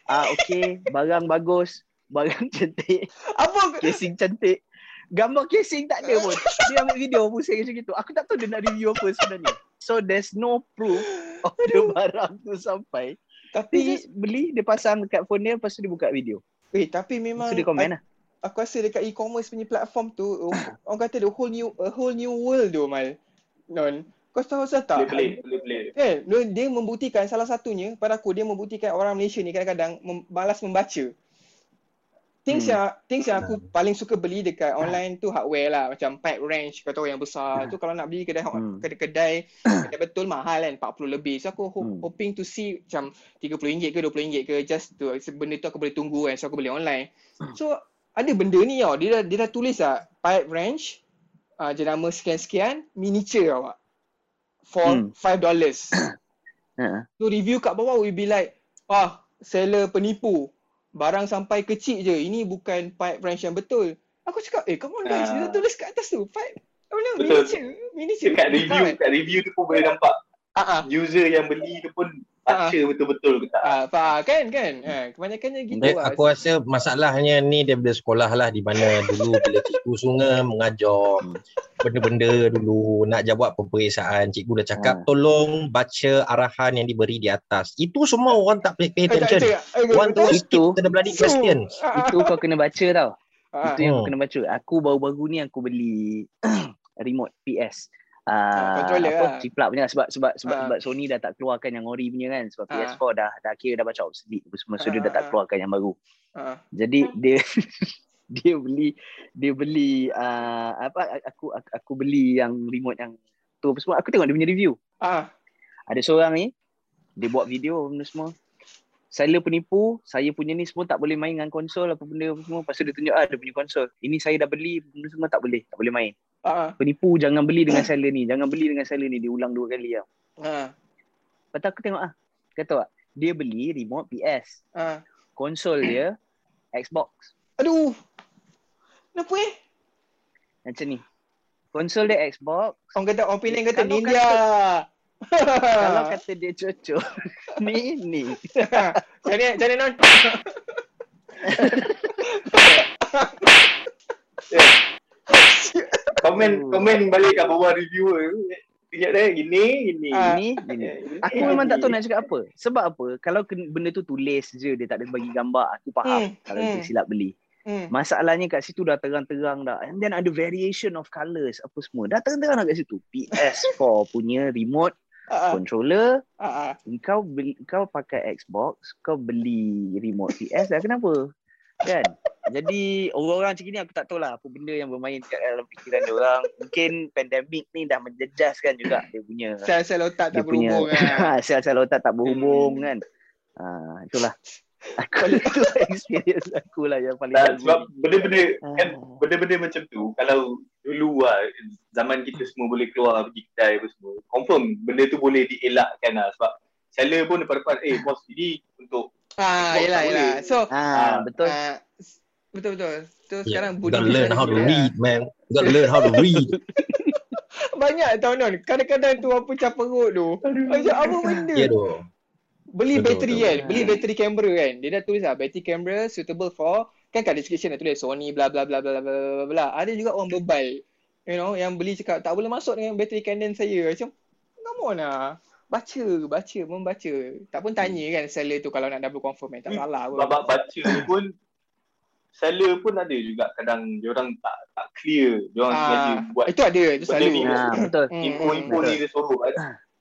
Ah okay barang bagus, barang <laughs> cantik. Apa? casing cantik. Gambar casing tak ada pun. Dia ambil video pusing macam gitu. Aku tak tahu dia nak review apa sebenarnya. So there's no proof of the barang tu sampai. Tapi, Dia beli, dia pasang dekat phone dia, lepas tu dia buka video. eh, tapi memang tu dia komen lah. aku rasa dekat e-commerce punya platform tu oh, orang kata the whole new a whole new world tu mal. Non. Kau tahu asal tak? Boleh, boleh, boleh. Kan, dia, dia membuktikan salah satunya pada aku dia membuktikan orang Malaysia ni kadang-kadang mem- malas membaca. Things Hmm. yang things yang aku paling suka beli dekat online tu hardware lah macam pipe wrench kau tahu yang besar tu kalau nak beli kedai Hmm. kedai-kedai <coughs> kedai betul mahal kan 40 lebih. So aku ho- Hmm. hoping to see macam RM30 ke RM20 ke just tu benda tu aku boleh tunggu kan so aku beli online. So ada benda ni tau dia dah, dia dah tulis lah pipe wrench uh, jenama sekian-sekian miniature awak for Hmm. $5. Ha. <coughs> So review kat bawah will be like, ah, seller penipu. Barang sampai kecil je. Ini bukan pipe wrench yang betul. Aku cakap, eh come on guys, dia Ah. tulis kat atas tu. Pipe, oh no, Betul. miniature. Miniature. Dekat review, Kan? kat review tu pun boleh nampak ah. user yang beli tu pun baca betul-betul ke tak. Ah, faham kan kan? Ha, kebanyakannya gitu lah. aku rasa masalahnya ni daripada sekolah lah di mana <laughs> dulu bila cikgu sungai mengajar benda-benda dulu nak jawab peperiksaan cikgu dah cakap Ha. tolong baca arahan yang diberi di atas itu semua orang tak pay, pay Eh, tak attention. Eh, to skip Itu- to the bloody So, question ah, Itu kau kena baca tau. ah, Itu yang Hmm. kau kena baca. Aku baru-baru ni aku beli <clears throat> remote PS. Ah, Uh, controller apa lah. ciplak punya sebab sebab sebab, Ah. sebab Sony dah tak keluarkan yang ori punya kan sebab Ah. PS4 dah dah kira dah macam obsolete semua so dia Ah, dah tak keluarkan yang baru. ah. Jadi dia <laughs> dia beli dia beli uh, apa aku aku, aku beli yang remote yang tu apa semua aku tengok dia punya review. Ah, Ada seorang ni dia buat video benda semua. Seller penipu, saya punya ni semua tak boleh main dengan konsol apa benda apa semua. Lepas tu dia tunjuk ah dia punya konsol. Ini saya dah beli benda semua tak boleh, tak boleh main. Ah, Penipu jangan beli dengan seller ni, jangan beli dengan seller ni dia ulang dua kali tau. ah, Lepas tu aku tengok ah. Kata tak? Dia beli remote PS. ah. Konsol dia Xbox. Aduh. Kenapa eh? Macam ni. Konsol dia Xbox. Orang kata orang Penang kata Kalau ninja. <laughs> Kalau kata dia cocok <laughs> ni ni. <laughs> Cari cari non. Komen Hmm. komen balik kat bawah reviewer. Ingat dah gini gini. Ah. Ni gini. Gini, Aku memang tak tahu nak cakap apa. Sebab apa? Kalau benda tu tulis je dia tak ada bagi gambar, aku faham Hmm, kalau hmm. dia silap beli. Hmm. Masalahnya kat situ dah terang-terang dah. And then ada variation of colours apa semua. Dah terang-terang dah kat situ. PS4 <laughs> punya remote Ah, controller, ah, ah. kau beli, kau pakai Xbox, kau beli remote PS dah kenapa? Kan? Jadi orang-orang macam ni aku tak tahu lah apa benda yang bermain kat dalam fikiran dia orang. Mungkin pandemik ni dah menjejaskan juga dia punya Sel-sel otak tak berhubung kan. <laughs> sel-sel otak tak berhubung kan. Ah itulah. <laughs> Aku itu <laughs> experience aku lah yang paling Tak, sebab benda-benda kan Ah. benda-benda macam tu kalau dulu lah zaman kita semua boleh keluar pergi kedai apa semua confirm benda tu boleh dielakkan lah sebab seller pun depan-depan eh bos ini untuk Ah, yelah, tak yelah. boleh. So, Ah betul. ah, betul betul. So yeah. sekarang you budi gotta learn how to pekerja, read man you gotta learn how to <laughs> read Banyak tau non. Kadang-kadang tu apa pecah perut tu. Macam apa benda? <laughs> ya tu Beli Betul, bateri betul. kan. Beli bateri kamera kan. Dia dah tulis lah battery camera suitable for kan kat description dah tulis Sony bla bla bla bla bla bla bla. Ada juga orang bebal. You know, yang beli cakap tak boleh masuk dengan bateri Canon saya. Macam come on lah. Baca, baca, membaca. Tak pun tanya kan seller tu kalau nak double confirm kan. Tak Hmm, salah pun. Babak baca pun seller pun ada juga kadang dia orang tak tak clear. Dia orang Ah, sengaja buat Itu ada, itu selalu. ni. Ha, betul. Hmm, info-info ni dia suruh kan.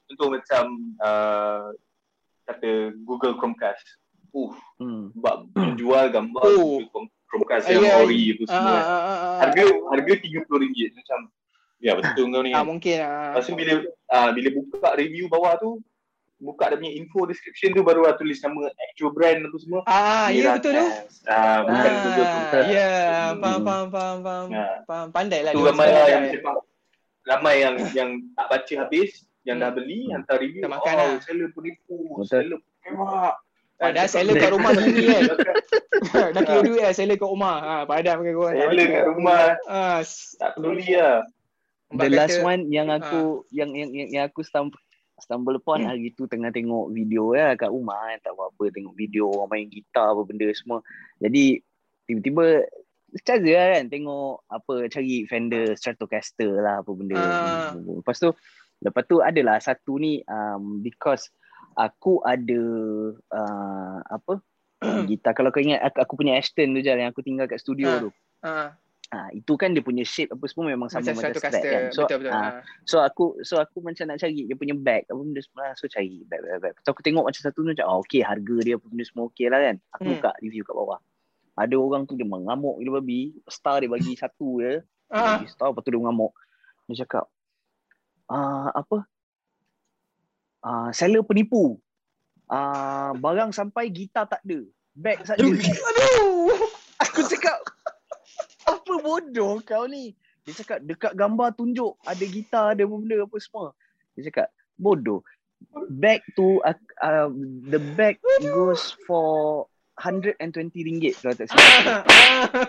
Contoh macam uh, kata Google Chromecast. Uh, Hmm. buat menjual gambar Oh. Google Chromecast Ah, yang ya, ori tu Ah, semua. ah, kan. ah, ah. Harga harga RM30 macam ya betul kau ni. Ah, kan. mungkin ah. Lepas tu bila uh, bila buka review bawah tu buka dia punya info description tu baru lah tulis nama actual brand tu semua. Ah, ya betul tu. Ah, bukan Ah, Google Chromecast. Ya, Hmm. faham, faham, faham, faham. Ah. Faham, pandai lah Tu dia ramai lah yang cakap ramai yang yang tak baca habis yang dah Hmm. beli hantar review Tak makan oh lah. seller penipu Betul. seller kewak Ah, dah seller kat rumah sendiri kan. Dah kira duit lah seller kat rumah. Ha, padam ke korang. seller kat rumah Ah, tak peduli lah The last kata- one yang aku yang yang yang, yang aku stumble stumble upon hari tu tengah tengok video ya kat rumah kan tak apa-apa tengok video orang main gitar apa benda semua. Jadi tiba-tiba secara lah kan tengok apa cari Fender Stratocaster lah apa benda. Ah. Lepas tu lepas tu adalah satu ni um, because aku ada uh, apa <coughs> gitar kalau kau ingat aku, aku punya Ashton tu je yang aku tinggal kat studio Ah. tu. Ah, Ah itu kan dia punya shape apa semua memang sama macam macam, satu caster. kan. So Betul betul. ah, Ah. So aku so aku macam nak cari dia punya bag apa benda semua so cari bag bag bag. So aku tengok macam satu tu macam oh, okay harga dia apa benda semua okay lah kan. Aku Hmm. buka review kat bawah. Ada orang tu dia mengamuk gila babi. Star dia bagi <laughs> satu je. Ah. bagi star lepas tu dia mengamuk. Dia cakap ah apa? Ah seller penipu. Ah barang sampai gitar tak ada. Bag <laughs> saja. Aduh. <laughs> Aku cakap bodoh kau ni? Dia cakap dekat gambar tunjuk ada gitar ada benda apa semua. Dia cakap bodoh. Bag tu uh, uh, the bag goes for 120 ringgit kalau tak silap. Ah, ah.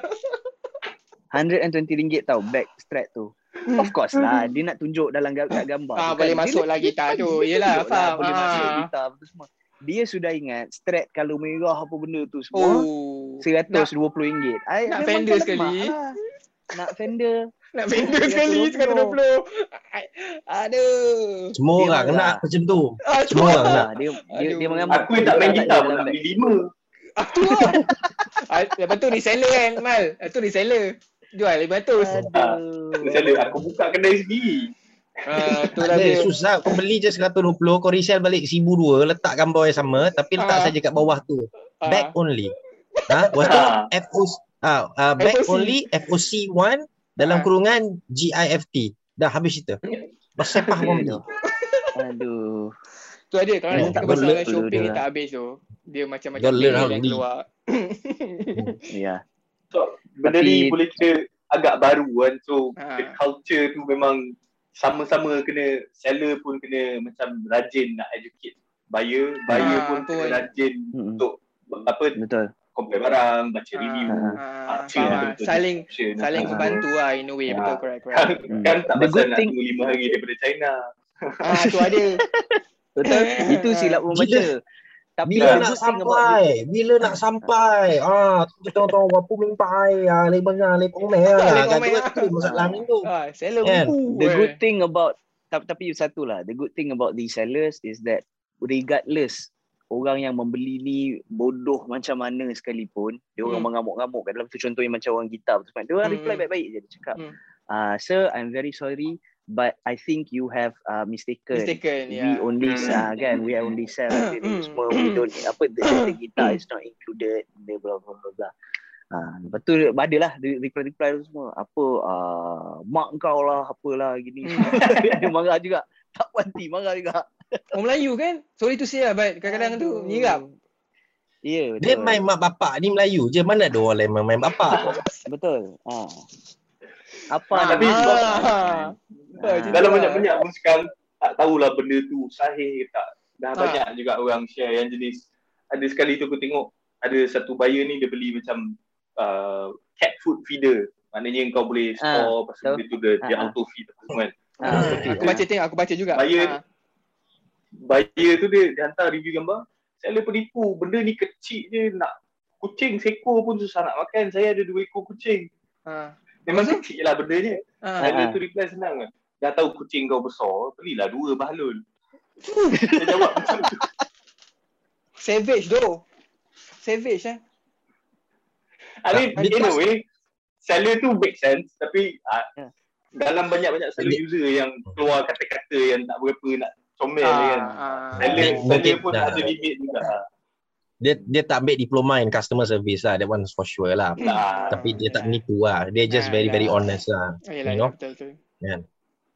120 ringgit tau bag strap tu. Of course lah <laughs> dia nak tunjuk dalam kat gambar. Ah, tu boleh kan. masuk lah gitar bagi tu. tunjuk faham. Boleh masuk gitar apa semua. Dia sudah ingat strap kalau merah apa benda tu semua. Oh. RM120 ringgit. I, nak Fender sekali. lah. Nak Fender. <laughs> Nak Fender sekali 120. Aduh. Semua Dia orang marah. nak macam tu. Ah, Semua orang nak. Ah, dia dia, dia mengamuk. aku yang tak main gitar pun nak beli lima Ah, tu lah. Ah, lepas tu reseller kan, Mal. Ah, tu reseller. Jual 500. Aduh. seller aku buka kedai sendiri Ah, tu lah Ada susah kau beli je 120 kau resell balik 1002 letak gambar yang sama tapi letak Ah. saja kat bawah tu. Ah. Back only. Ha, lepas tu Ah. FO ah uh, back FOC. only FOC 1 dalam Ah. kurungan GIFT. Dah habis cerita. Pasal kau <laughs> beli. Aduh. Tu ada kalau Hmm, nak pasal shopping dia. ni tak habis tu. Dia macam-macam yang read. keluar. <laughs> Ya. so benda Tapi- ni boleh kita agak baru kan so Ah. the culture tu memang sama-sama kena seller pun kena macam rajin nak educate buyer buyer Ah, pun kena rajin Mm-mm. untuk apa Betul. Compare barang baca Ah, review Ah. ah, ah. betul-betul Saling description, saling apa membantu lah in a way. Ah. Betul, correct, correct. kan, Hmm. kan tak The pasal good nak thing- tunggu lima hari daripada China Ah, tu ada. <laughs> Betul. <laughs> Itu silap membaca. Tapi Bila nak sampai? Bila nak sampai? Ah, tu kita tahu berapa mintai ah, lebih banyak lebih komen Ah, ah. Kan tu ah. tu masalah ni tu. Ah, seller Kan? buku. the good thing about tapi, tapi satu lah the good thing about these sellers is that regardless orang yang membeli ni bodoh macam mana sekalipun dia orang Hmm. mengamuk-ngamuk kat dalam tu contohnya macam orang gitar tu dia orang Hmm, reply hmm. baik-baik je dia cakap Hmm. ah sir i'm very sorry but i think you have uh, mistaken Mistaken, we ya. only Hmm. uh, kan we only sell ini semua we don't apa the, the guitar is not included blah blah blah blah, blah. Ah, lepas tu adalah reply-reply tu semua apa ah, mak kau lah apalah gini <laughs> dia marah juga tak puanti marah juga <laughs> Orang Melayu kan? Sorry to say lah, but kadang-kadang tu Aduh. nyirap. Ya betul Dia main mak bapak ni Melayu je. Mana ada orang lain main, main bapak. <laughs> betul ha. apa nak tapi. Macam dalam tu banyak-banyak pun sekarang tak tahulah benda tu sahih ke tak dah Ah. banyak juga orang share yang jenis ada sekali tu aku tengok ada satu buyer ni dia beli macam uh, cat food feeder maknanya kau boleh Ah, store pasal tahu. benda tu dia, dia Ah, auto feed apa semua kan Ah, Ah, betul. aku baca tengok, aku baca juga. Buyer Ah. buyer tu dia, dia hantar review gambar seller penipu benda ni kecil je nak kucing seekor pun susah nak makan saya ada dua ekor kucing Ah. memang Lepas kecil lah benda ni Ah. seller Ah. tu reply senang kan dah tahu kucing kau besar belilah dua bahalul <laughs> Dia jawab macam tu. Savage doh. Savage eh. I mean, in a way, seller tu make sense tapi uh, Ya. Dalam banyak-banyak seller Dia- user yang keluar kata-kata yang tak berapa nak comel Ah, kan. ah. Seller, Mungkin- seller pun nah. ada limit juga. Dia dia tak ambil diploma in customer service lah. That one for sure lah. Nah, Tapi dia tak menipu lah. Dia just Ah, very very dah. honest lah. Yelah, You know? betul betul. Ya,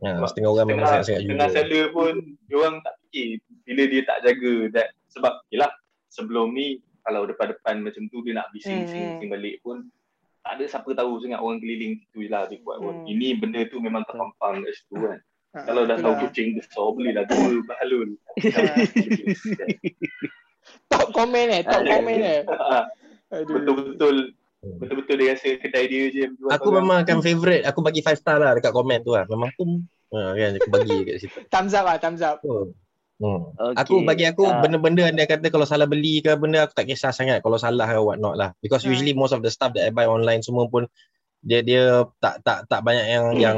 Sebab setengah orang memang Tengah, sangat-sangat tengah jujur. seller pun diorang tak fikir bila dia tak jaga that sebab yelah sebelum ni kalau depan-depan macam tu dia nak bising Hmm, hmm. balik pun tak ada siapa tahu sangat orang keliling situ je lah dia buat pun. Hmm. Ini benda tu memang terpampang kat situ kan. Ah, Kalau dah tahu kucing besar belilah dua <laughs> bahalul. <laughs> Top komen eh, top komen eh. <laughs> Aduh. Betul-betul betul-betul dia rasa kedai dia je Aku memang akan favourite. Aku bagi 5 star lah dekat komen tu lah. Memang pun ha, kan aku bagi kat situ. Thumbs up lah, thumbs up. Oh. Hmm. Okay. Aku bagi aku Ah, benda-benda dia kata kalau salah beli ke benda aku tak kisah sangat kalau salah ke what not lah because Hmm. usually most of the stuff that I buy online semua pun dia dia tak tak tak banyak yang Hmm. yang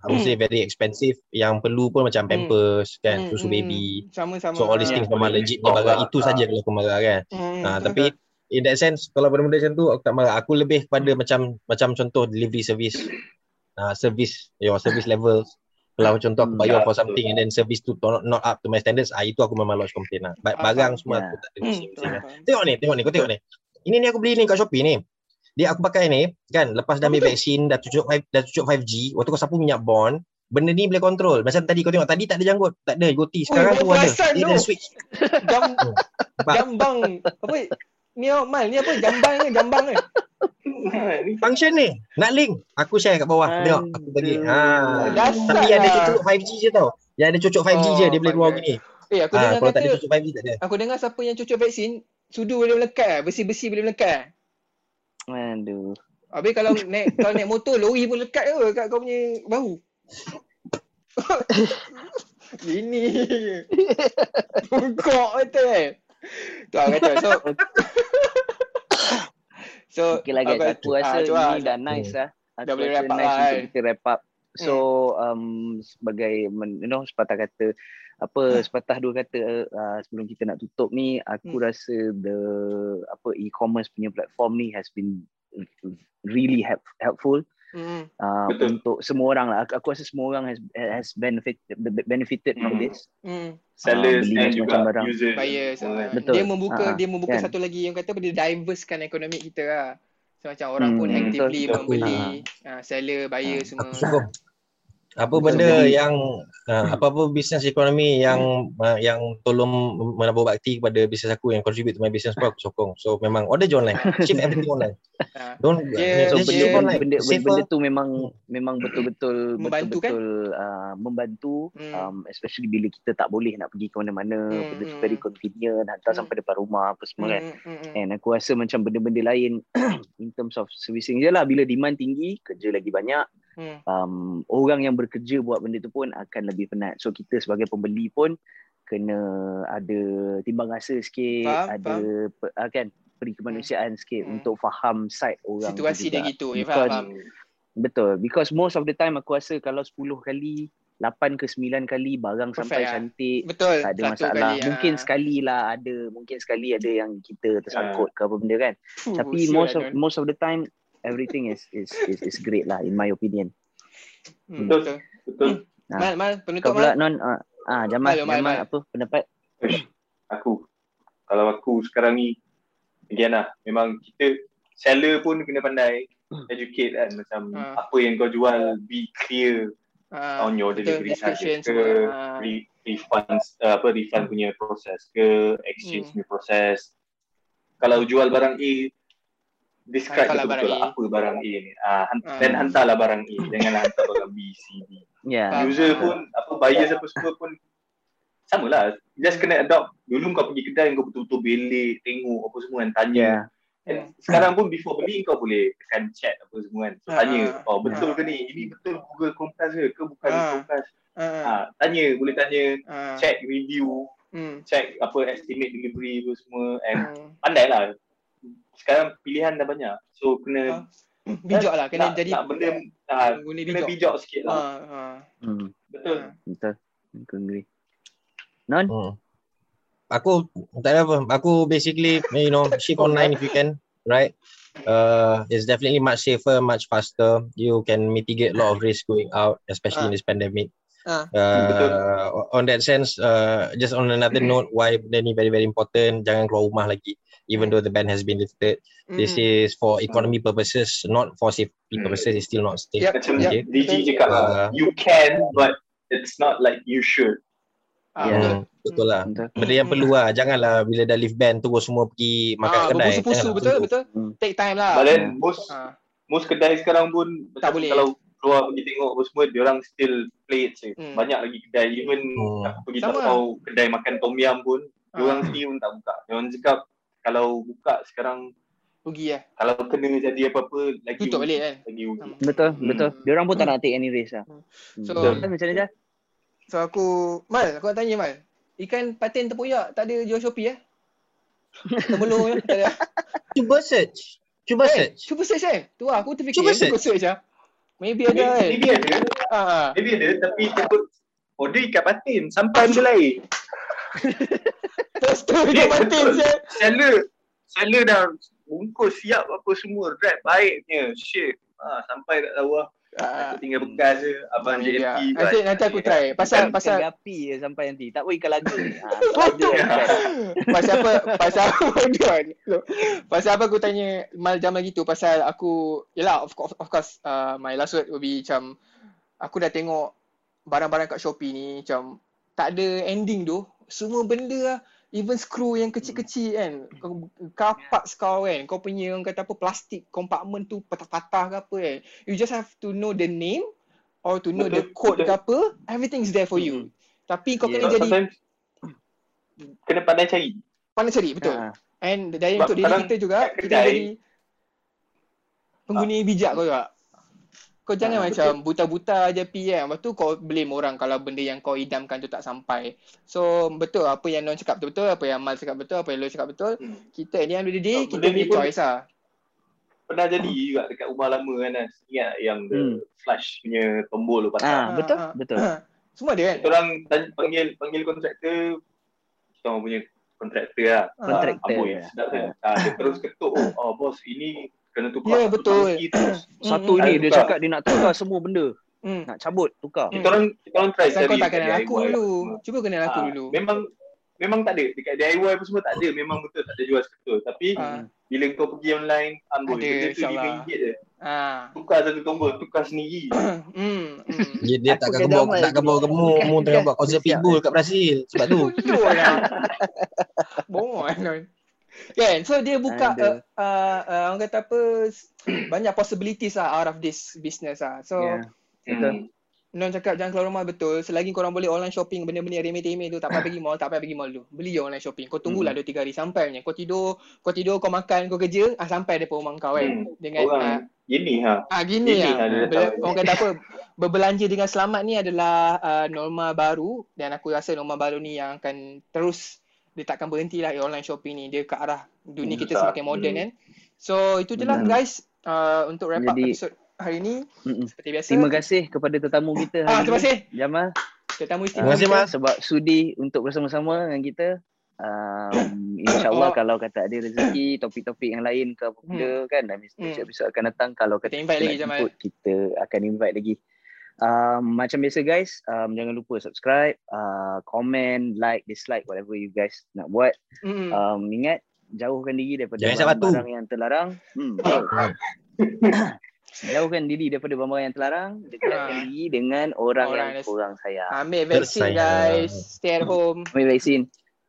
I would say very expensive yang perlu pun macam Hmm. pampers kan Hmm, susu hmm. baby Sama-sama. so all these things memang legit Oh, barang itu saja kalau aku marah kan Hmm, ha, tapi in that sense kalau benda-benda macam tu aku tak marah aku lebih kepada macam macam contoh delivery service uh, service your service levels kalau contoh aku Hmm, bayar ya, for something and then service tu not, not up to my standards ah itu aku memang lodge complaint lah barang semua ya. aku tak ada Hmm, lah. faham. Tengok ni, tengok ni, kau tengok ni. Ini ni aku beli ni kat Shopee ni. Dia aku pakai ni kan lepas dah ambil vaksin dah cucuk 5 dah cucuk 5G waktu kau sapu minyak bond benda ni boleh kontrol macam tadi kau tengok tadi tak ada janggut tak ada goti sekarang tu ada dia ada switch Jam, jambang. Apa? Ni Mal, ni apa? Jambang ke? Jambang ke? Ni function ni nak link aku share kat bawah tengok aku bagi ha Dasar tapi yang ada lah. cucuk 5G je tau yang ada cucuk 5G je Oh, dia boleh keluar my gini Eh, aku ha dengar kalau tak ada kata, cucuk 5G tak ada aku dengar siapa yang cucuk vaksin, sudu boleh melekat. Besi-besi boleh melekat. Aduh. Habis kalau naik kalau naik motor, lori pun lekat ke kat kau punya bahu? <laughs> Ini. <laughs> Bungkok betul eh. Tu lah kata. So, <laughs> so Okay lah guys, aku rasa ah, tu lah. ni dah nice lah. Aku Dah boleh wrap up nice lah, untuk kan? kita wrap up. So um, sebagai you know sepatah kata apa Hmm. sepatah dua kata uh, sebelum kita nak tutup ni aku Hmm. rasa the apa e-commerce punya platform ni has been really help, helpful Hmm. uh, Betul. untuk semua orang lah. Aku, aku rasa semua orang has has benefit benefited from Hmm. this. Hmm. sellers beli and juga barang. users. Buyers. semua ah. Betul. Dia membuka Ah, dia membuka kan. satu lagi yang kata dia diversekan ekonomi kita lah. So, macam orang pun Hmm, actively betul. membeli, ah, seller, buyer Ah, semua. aku sokong apa Betul. benda yang uh, <laughs> apa-apa bisnes ekonomi yang uh, yang tolong menabur bakti kepada bisnes aku yang contribute to my business pun aku sokong. So memang order je online. Ship everything online. <laughs> Ah. Don't So just dia- ship benda, online. benda, benda, benda tu memang memang betul-betul Membantu kan? betul-betul uh, membantu Hmm. um, especially bila kita tak boleh nak pergi ke mana-mana Hmm, benda tu hmm. very convenient hantar Hmm. sampai depan rumah apa semua kan Hmm, hmm, hmm. and aku rasa macam benda-benda lain <coughs> in terms of servicing je lah bila demand tinggi kerja lagi banyak Hmm. um, orang yang bekerja buat benda tu pun akan lebih penat so kita sebagai pembeli pun kena ada timbang rasa sikit Faham, ada pe, uh, kan beri kemanusiaan sikit Hmm. untuk faham side orang tu Situasi dia gitu. Ya, faham, faham. Betul. Because most of the time aku rasa kalau 10 kali, 8 ke 9 kali barang Perfect sampai lah. cantik, Betul. tak ada Satu masalah. kali, mungkin ah. sekali lah ada, mungkin sekali ada yang kita tersangkut ke apa benda kan. Fuh, Tapi most of most of the time everything is is is, is great lah in my opinion. Hmm, Betul. betul. Betul. Ah. Mal, Mal, Kau penutup pula Mal. non ah, ah Jamal, Mal, Mal, Jamal Mal. apa pendapat? <clears throat> Aku. Kalau aku sekarang ni, again lah, memang kita seller pun kena pandai educate kan macam Ah. apa yang kau jual be clear Ah, on your delivery charges ke. Ah. re- refunds uh, apa refund punya proses ke exchange Hmm. punya proses kalau jual barang A describe betul-betul barang A. apa barang A ni ah, Ah. dan hantarlah barang A janganlah <laughs> hantar barang B C D Ya. Faham. user pun apa buyer siapa semua pun sama lah just kena adopt dulu kau pergi kedai kau betul-betul belik tengok apa semua kan tanya Ya. And sekarang pun before beli kau boleh tekan chat apa semua kan so, Ah, tanya ah, oh betul ah. ke ni ini betul Google Chromecast ke ke bukan Ah. Chromecast Ah, ah, tanya boleh tanya ah. check review Hmm. check apa estimate delivery apa semua and Hmm. pandai lah sekarang pilihan dah banyak so kena Ah. Bijak lah, kena nak, jadi nak benda guna kena bijak. bijak sikit lah Ah, ah. Hmm, betul betul. Aku agree. Non? Hmm. Aku tak ada apa. Aku basically you know ship online if you can, right? Uh, it's definitely much safer, much faster. You can mitigate a lot of risk going out, especially in this pandemic. Ah. Uh, on that sense, uh, just on another note, why benda ni very very important. Jangan keluar rumah lagi, even though the ban has been lifted. This Mm. is for economy purposes, not for safety purposes. It's still not safe. Yep, Macam yep. Okay. DG cakap lah, Uh, you can but it's not like you should. Ah, Ya. betul. Hmm, betul lah. Betul. Benda yang perlu lah. Janganlah bila dah lift ban terus semua pergi makan Ah, kedai. berpusu-pusu Janganlah betul tu. betul. Hmm. Take time lah. But then most Ah. most kedai sekarang pun Tak macam boleh. kalau keluar pergi tengok apa semua dia orang still play it je. Hmm. Banyak lagi kedai even Hmm. aku pergi Sama tak lah. tahu kedai makan tom yum pun dia orang Ah. sendiri pun tak buka. Dia orang cakap kalau buka sekarang Rugi lah. kalau kena jadi apa-apa lagi Tutup balik kan. Lagi rugi. Betul, Hmm. betul. Dia orang pun tak nak take any risk lah. So- Hmm. Macam mana Jah? So aku Mal, aku nak tanya Mal. Ikan patin tempoyak tak ada jual Shopee eh? Terbelum je, tak ada. Cuba search. Cuba Eh, search. cuba search kan. Tu lah aku terfikir Cuba aku search lah. Maybe ada kan. Maybe ada, Ah. maybe ada tapi takut order ikan patin sampai benda lain. Terus tu patin betul. je. Seller, seller dah bungkus siap apa semua, wrap baiknya, shit. Ha, sampai tak tahu lah. Ah. Aku tinggal bekas je, abang lah. JLP. Nanti, nanti aku try. Pasal, pasal, gapi je sampai nanti. Tak boleh ikan lagu. Ha, <laughs> lagu kan. pasal apa pasal apa <laughs> pasal apa aku tanya Mal jam lagi tu pasal aku yalah of course, of course uh, my last word will be macam aku dah tengok barang-barang kat Shopee ni macam tak ada ending tu semua benda lah even screw yang kecil-kecil kan kau kapak kau kan kau punya orang kata apa plastik compartment tu patah-patah ke apa kan you just have to know the name or to know the code betul. ke apa everything's there for you tapi kau Yeah. kena jadi kena pandai cari. pandai cari betul Ha. And dari untuk diri kita juga, kita jadi pengguna bijak kau juga. Kau jangan Ah, macam buta-buta je pi kan. Lepas tu kau blame orang kalau benda yang kau idamkan tu tak sampai. So betul apa yang Non cakap betul-betul, apa yang Mal cakap betul, apa yang Lo cakap betul. Hmm. Kita the day, Oh, kita ni choice lah. Pernah jadi juga dekat rumah lama kan Nas. Ingat yang the Hmm. flush punya tombol tu Ah, patah. betul, Ah, ah. betul. Semua ada kan? Kita orang panggil panggil kontraktor kita orang punya kontraktor lah. Kontraktor, Amboi, ya. sedap kan. Ah, dia terus ketuk, oh, oh bos ini kena tukar. Ya, satu betul. <clears throat> Satu ni dia Tukar. cakap dia nak tukar <clears throat> semua benda. Hmm. Nak cabut, tukar. Kita orang kita orang try kau cari tak kenal aku dulu. Cuba kenal aku Ah, dulu. Memang memang tak ada dekat DIY apa semua tak ada. Memang betul tak ada jual seketul. Tapi Ah. bila kau pergi online, amboi benda tu insyaAllah. RM5 je. Ah. Tukar satu tombol, tukar sendiri. <clears throat> Hmm. hmm. Dia, dia kena bawa amal takkan dulu. bawa kamu tengah buat konsert pitbull kat Brazil sebab tu. Betul lah. <laughs> Bohong kan. So dia buka uh, uh, uh, orang kata apa <clears throat> banyak possibilities lah out of this business lah. So Ya. Betul. Hmm. Non cakap jangan keluar rumah betul. Selagi korang boleh online shopping benda-benda remeh-temeh tu tak payah <coughs> pergi mall, tak payah pergi mall dulu. Beli je online shopping. Kau tunggulah 2 3 hari sampai punya. Kau tidur, kau tidur, kau makan, kau kerja, ah sampai depan rumah kau kan. Hmm. Dengan Orang ah, gini ha. Ah gini Ini lah. Ber- tahu. orang kata apa? <laughs> Berbelanja dengan selamat ni adalah uh, norma baru dan aku rasa norma baru ni yang akan terus dia takkan berhenti lah online shopping ni. Dia ke arah dunia Hmm, kita semakin moden Hmm. kan. So itu je lah Benar. guys uh, untuk wrap up Jadi- episod hari ni Mm-mm. seperti biasa. Terima kasih kepada tetamu kita Ah, hari terima ni. kasih. Jamal. Tetamu Terima istimewa. kasih kita. Mas. sebab sudi untuk bersama-sama dengan kita. Um, <coughs> InsyaAllah Oh. kalau kata ada rezeki, <coughs> topik-topik yang lain ke apa benda kan, dan Hmm. episod-episod akan datang. Kalau Kita kata invite kita lagi, nak Jamal. kita akan invite lagi. Um, macam biasa guys, um, jangan lupa subscribe, uh, comment, like, dislike, whatever you guys nak buat. Mm. Um, ingat, jauhkan diri daripada batu. barang-barang yang terlarang. Hmm. <coughs> Jauhkan diri daripada barang-barang yang terlarang, dekatkan Ah. diri dengan orang, Orang yang korang sayang. Ambil vaksin Tersayang. guys. Stay at home. Ambil vaksin.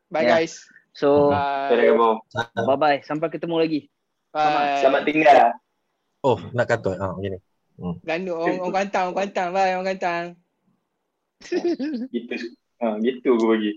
Bye Ya. guys. So, Bye. kasih. bye-bye. Sampai ketemu lagi. Bye. Selamat tinggal. Oh, nak kata. Ah, macam ni. Gandung orang, orang kantang, orang kantang. Bye orang kantang. Gitu. Ha, gitu aku bagi.